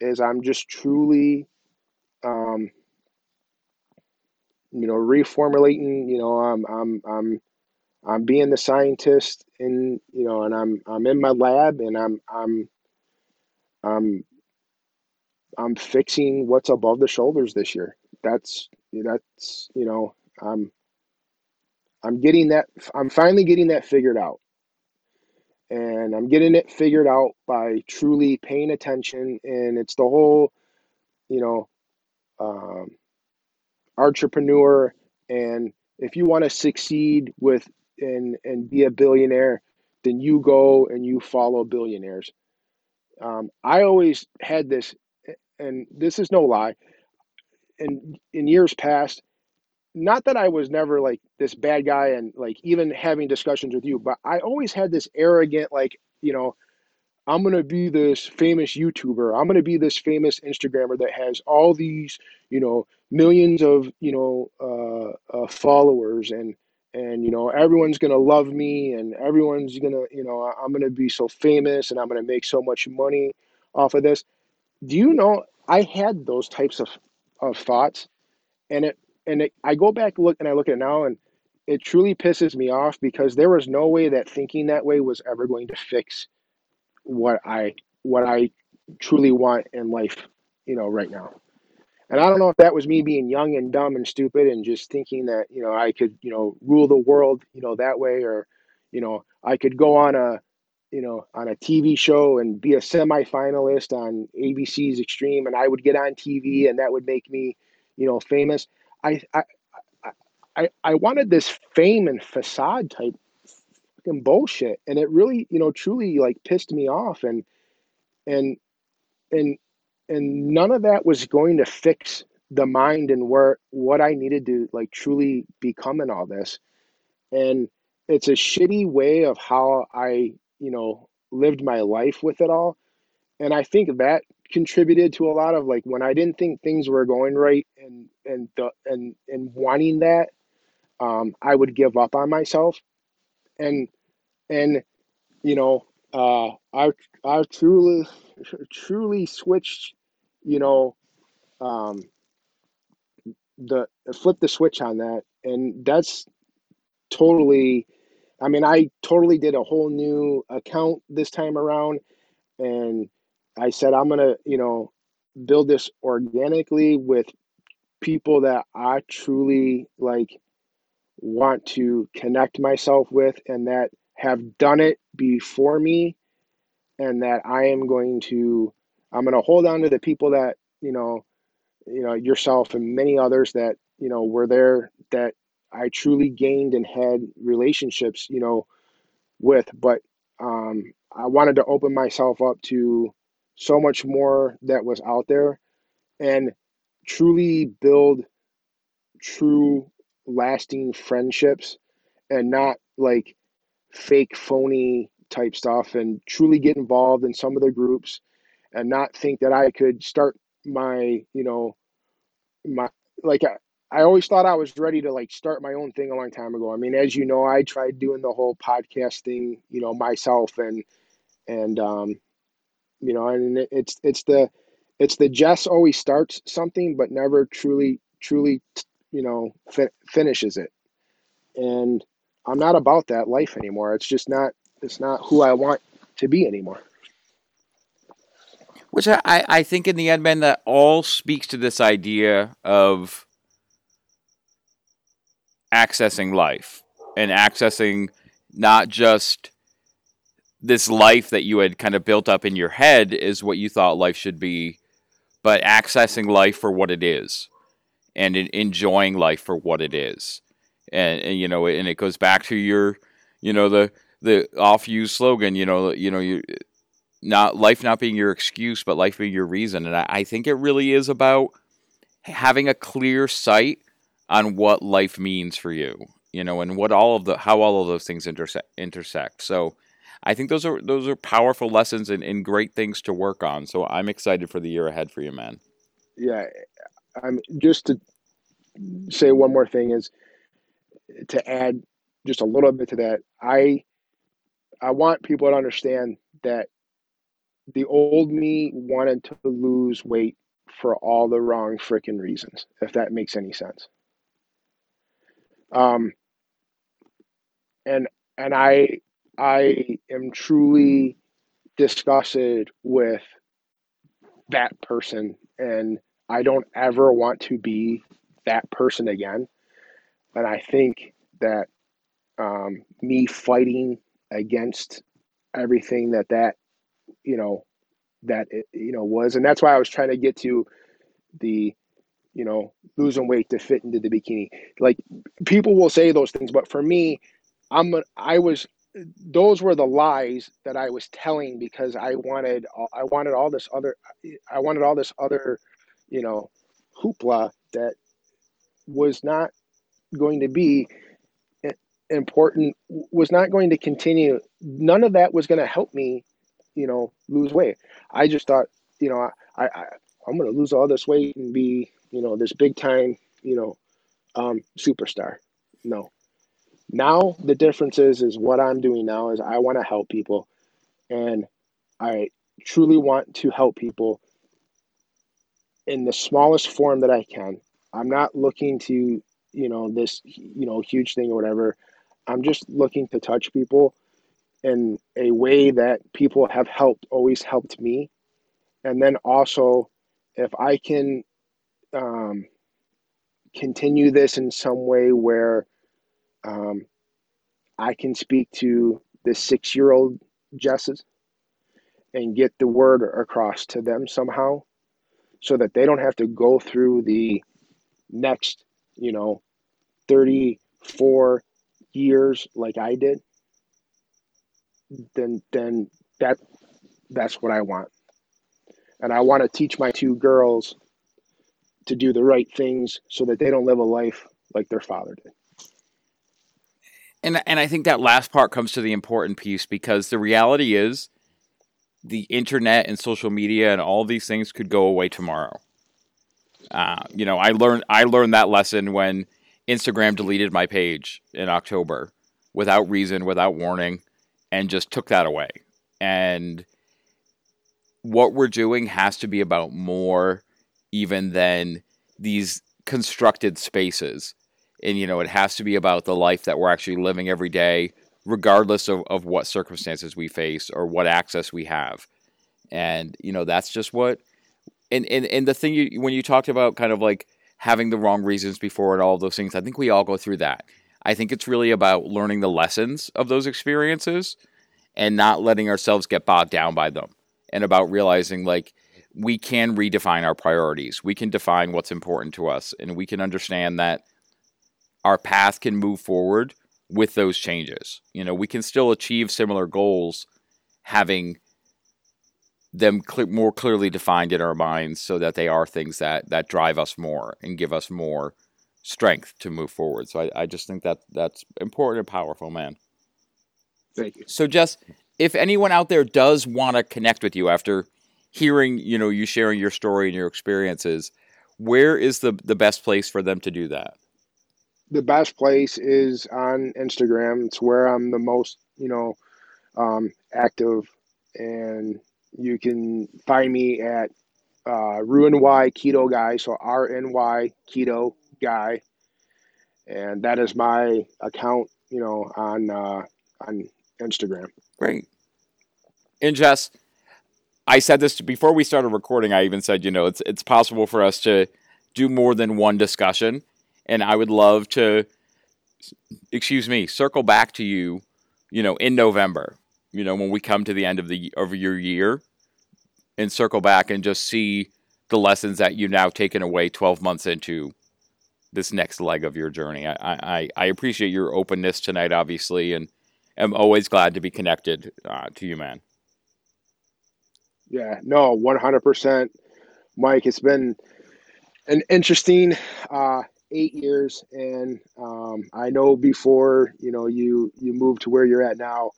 is I'm just truly, um, you know, reformulating. You know, I'm I'm I'm I'm being the scientist in you know, and I'm I'm in my lab and I'm I'm I'm I'm fixing what's above the shoulders this year. That's that's you know I'm I'm getting that I'm finally getting that figured out. And I'm getting it figured out by truly paying attention and it's the whole, you know, um, entrepreneur and if you want to succeed with and and be a billionaire, then you go and you follow billionaires. Um, I always had this, and this is no lie. In in years past, not that I was never like this bad guy and like even having discussions with you, but I always had this arrogant, like, you know, I'm going to be this famous YouTuber. I'm going to be this famous Instagrammer that has all these, you know, millions of, you know, uh, uh, followers and, and you know everyone's gonna love me and everyone's gonna you know i'm gonna be so famous and i'm gonna make so much money off of this. Do you know i had those types of, of thoughts and it and it, i go back look and i look at it now and it truly pisses me off because there was no way that thinking that way was ever going to fix what i what i truly want in life you know right now and I don't know if that was me being young and dumb and stupid and just thinking that, you know, I could, you know, rule the world, you know, that way or, you know, I could go on a, you know, on a TV show and be a semi-finalist on ABC's Extreme and I would get on TV and that would make me, you know, famous. I I I, I wanted this fame and facade type fucking bullshit. And it really, you know, truly like pissed me off and and and and none of that was going to fix the mind and where what I needed to like truly become in all this. And it's a shitty way of how I, you know, lived my life with it all. And I think that contributed to a lot of like when I didn't think things were going right and and the and and wanting that, um, I would give up on myself. And and you know, uh, I I truly truly switched, you know, um, the flip the switch on that, and that's totally. I mean, I totally did a whole new account this time around, and I said I'm gonna, you know, build this organically with people that I truly like want to connect myself with and that have done it before me and that I am going to I'm going to hold on to the people that you know you know yourself and many others that you know were there that I truly gained and had relationships you know with. But um, I wanted to open myself up to so much more that was out there and truly build true lasting friendships and not like fake phony type stuff and truly get involved in some of the groups and not think that I could start my, you know, my like I, I always thought I was ready to like start my own thing a long time ago. I mean, as you know, I tried doing the whole podcast thing, you know, myself and and um you know, and it's it's the it's the Jess always starts something but never truly truly you know fi- finishes it. And I'm not about that life anymore. It's just not it's not who I want to be anymore. Which I, I think in the end, man, that all speaks to this idea of accessing life and accessing not just this life that you had kind of built up in your head is what you thought life should be, but accessing life for what it is and enjoying life for what it is. And, and you know, and it goes back to your, you know, the the off used slogan, you know, you know, you not life not being your excuse, but life being your reason. And I, I think it really is about having a clear sight on what life means for you, you know, and what all of the how all of those things intersect intersect. So I think those are those are powerful lessons and, and great things to work on. So I'm excited for the year ahead for you, man. Yeah. I'm just to say one more thing is to add just a little bit to that. I I want people to understand that the old me wanted to lose weight for all the wrong freaking reasons, if that makes any sense. Um, and and I I am truly disgusted with that person, and I don't ever want to be that person again. And I think that um, me fighting against everything that that you know that it, you know was and that's why i was trying to get to the you know losing weight to fit into the bikini. Like people will say those things but for me i'm i was those were the lies that i was telling because i wanted i wanted all this other i wanted all this other you know hoopla that was not going to be important was not going to continue. None of that was going to help me, you know, lose weight. I just thought, you know, I, I I'm going to lose all this weight and be, you know, this big time, you know, um, superstar. No, Now the difference is is what I'm doing now is I want to help people and I truly want to help people in the smallest form that I can. I'm not looking to, you know, this, you know, huge thing or whatever. I'm just looking to touch people in a way that people have helped, always helped me. And then also, if I can um, continue this in some way where um, I can speak to the six year old Jesses and get the word across to them somehow so that they don't have to go through the next, you know, 34 years like I did, then then that that's what I want. And I want to teach my two girls to do the right things so that they don't live a life like their father did. And and I think that last part comes to the important piece because the reality is the internet and social media and all these things could go away tomorrow. Uh, you know, I learned I learned that lesson when Instagram deleted my page in October without reason, without warning, and just took that away. And what we're doing has to be about more even than these constructed spaces. And you know, it has to be about the life that we're actually living every day, regardless of, of what circumstances we face or what access we have. And, you know, that's just what and, and, and the thing you when you talked about kind of like having the wrong reasons before and all those things, I think we all go through that. I think it's really about learning the lessons of those experiences and not letting ourselves get bogged down by them and about realizing like we can redefine our priorities. We can define what's important to us and we can understand that our path can move forward with those changes. You know, we can still achieve similar goals having them cl- more clearly defined in our minds so that they are things that that drive us more and give us more strength to move forward. So I, I just think that that's important and powerful, man. Thank you. So just if anyone out there does want to connect with you after hearing, you know, you sharing your story and your experiences, where is the the best place for them to do that? the best place is on Instagram. It's where I'm the most, you know, um, active, and you can find me at uh, RNY Keto Guy. So R N Y Keto Guy, and that is my account, you know, on uh, on Instagram. Great. And Jess, I said this before we started recording. I even said, you know, it's it's possible for us to do more than one discussion and I would love to, excuse me, circle back to you, you know, in November, you know, when we come to the end of the of your year, and circle back and just see the lessons that you've now taken away 12 months into this next leg of your journey. I, I, I appreciate your openness tonight, obviously, and am always glad to be connected uh, to you, man. Yeah, no, 100%. Mike, it's been an interesting uh, eight years, and um, I know before you know you you moved to where you're at now,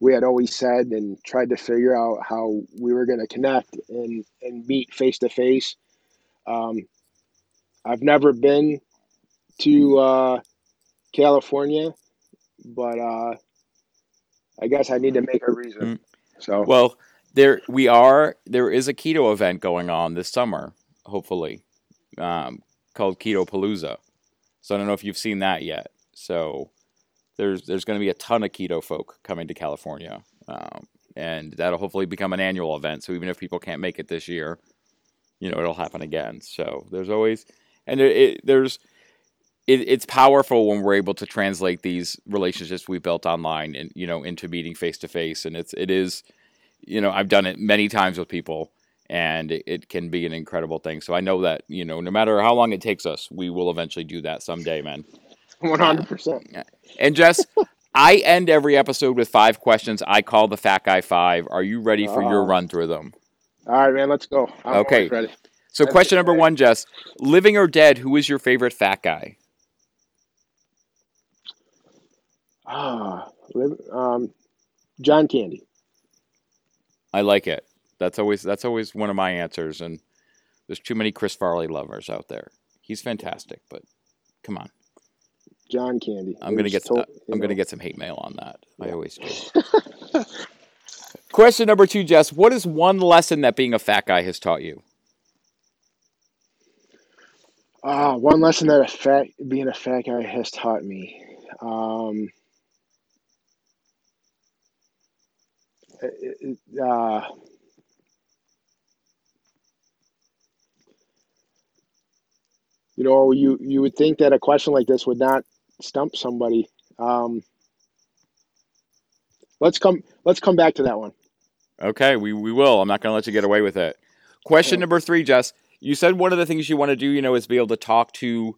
we had always said and tried to figure out how we were going to connect and and meet face to face. I've never been to uh, California, but uh, I guess I need to make a reason. Mm. So well, there we are. There is a keto event going on this summer, hopefully. Um, called Keto Palooza. So I don't know if you've seen that yet. So there's there's going to be a ton of keto folk coming to California, um, and that'll hopefully become an annual event. So even if people can't make it this year, you know it'll happen again. So there's always and it, it, there's it, it's powerful when we're able to translate these relationships we built online and you know into meeting face to face. And it's it is you know I've done it many times with people and it, can be an incredible thing. So I know that you know, no matter how long it takes us, we will eventually do that someday, man. One hundred percent. And Jess, [laughs] I end every episode with five questions. I call the Fat Guy Five. Are you ready for uh, your run through them? All right, man. Let's go. I'm okay. Ready. So, That's question number one, Jess: Living or dead? Who is your favorite fat guy? Ah, um, John Candy. I like it. That's always that's always one of my answers. And there's too many Chris Farley lovers out there. He's fantastic, but come on. John Candy. I'm gonna get to, I'm gonna get some hate mail on that. Yeah. I always do. [laughs] Question number two, Jess. What is one lesson that being a fat guy has taught you? Uh, one lesson that a fat being a fat guy has taught me. Um, uh, you know, you you would think that a question like this would not stump somebody. Um, let's come let's come back to that one. Okay, we, we will. I'm not going to let you get away with it. Question number three, Jess. You said one of the things you want to do, you know, is be able to talk to,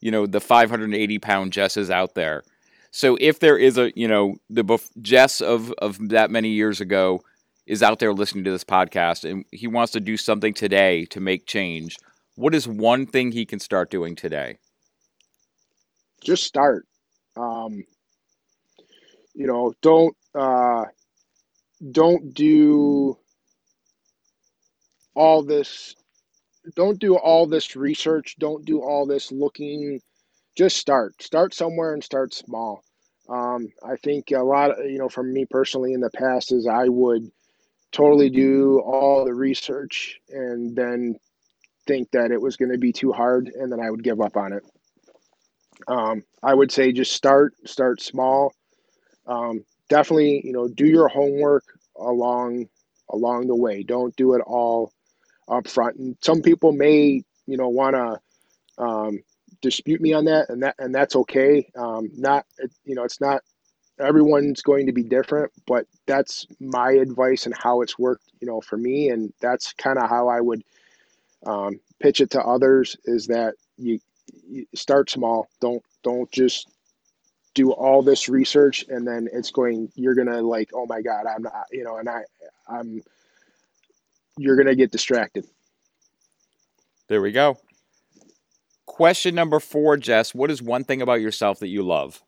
you know, the 580 pound Jesses out there. So if there is a, you know, the Jess of of that many years ago is out there listening to this podcast and he wants to do something today to make change, what is one thing he can start doing today? Just start. Um, you know, don't uh, don't do all this don't do all this research. Don't do all this looking. Just start. Start somewhere and start small. Um, i think a lot of you know from me personally in the past is i would totally do all the research and then think that it was going to be too hard and then i would give up on it um, i would say just start start small. Um, definitely you know do your homework along along the way. Don't do it all up front and some people may you know want to um, dispute me on that and that and that's okay. Um, not you know it's not everyone's going to be different but that's my advice and how it's worked you know for me. And that's kind of how i would um, pitch it to others is that you, you start small. Don't don't just do all this research and then it's going you're gonna like oh my god i'm not you know and i i'm you're gonna get distracted. There we go. Question number four jess what is one thing about yourself that you love?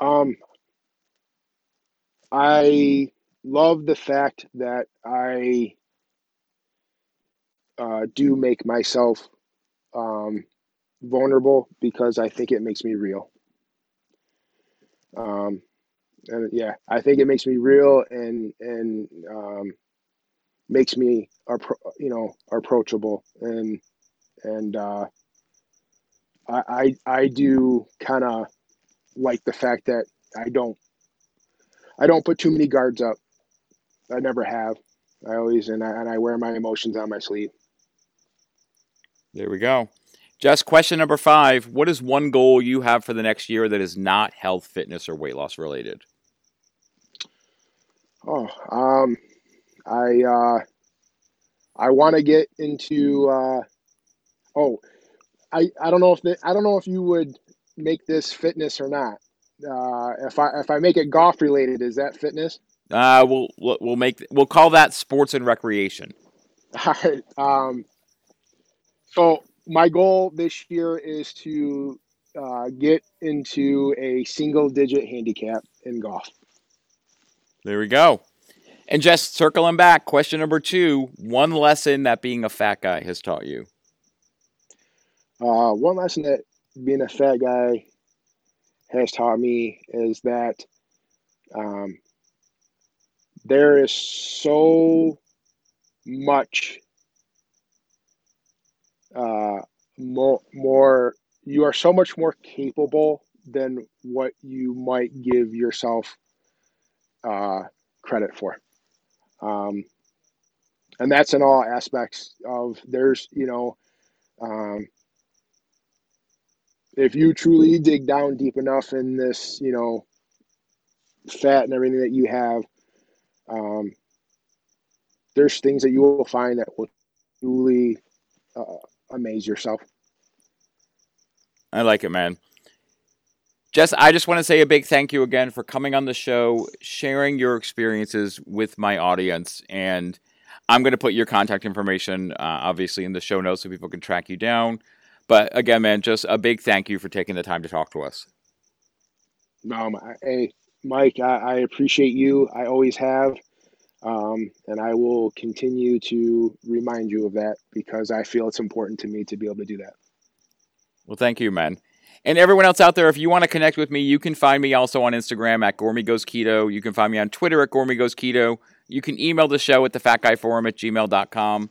Um i love the fact that i uh, do make myself um, vulnerable because I think it makes me real. Um, and yeah, I think it makes me real and and um, makes me you know approachable and and uh, I I, I do kind of like the fact that I don't I don't put too many guards up. I never have. I always and I, and I wear my emotions on my sleeve. There we go. Jess question number five. What is one goal you have for the next year that is not health, fitness, or weight loss related? Oh, um, I uh, I want to get into. Uh, oh, I I don't know if the, I don't know if you would make this fitness or not. Uh, if I if I make it golf related, is that fitness? Uh, we'll we'll make we'll call that sports and recreation. [laughs] All right. Um, so my goal this year is to uh, get into a single digit handicap in golf. There we go. And just circling back, question number two one lesson that being a fat guy has taught you. Uh, one lesson that being a fat guy has taught me is that um, there is so much uh, more, more you are so much more capable than what you might give yourself uh, credit for. Um, and that's in all aspects of there's, you know, um, if you truly dig down deep enough in this, you know, fat and everything that you have, um, there's things that you will find that will truly uh, amaze yourself. I like it, man. Jess, I just want to say a big thank you again for coming on the show, sharing your experiences with my audience. And I'm going to put your contact information, uh, obviously, in the show notes so people can track you down. But again, man, just a big thank you for taking the time to talk to us. Um, hey, Mike, I, I appreciate you. I always have. Um, and I will continue to remind you of that because I feel it's important to me to be able to do that. Well, thank you, man. And everyone else out there, if you want to connect with me, you can find me also on Instagram at Gormy Goes Keto. You can find me on Twitter at Gormy Goes Keto. You can email the show at the Fat Guy Forum at gmail.com.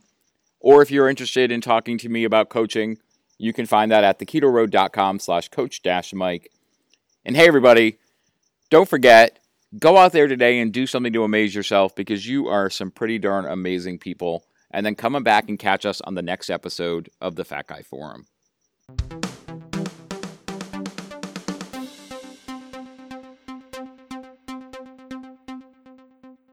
Or if you're interested in talking to me about coaching, you can find that at theketoroad.com slash coach dash Mike. And hey, everybody, don't forget, go out there today and do something to amaze yourself because you are some pretty darn amazing people. And then come back and catch us on the next episode of the Fat Guy Forum.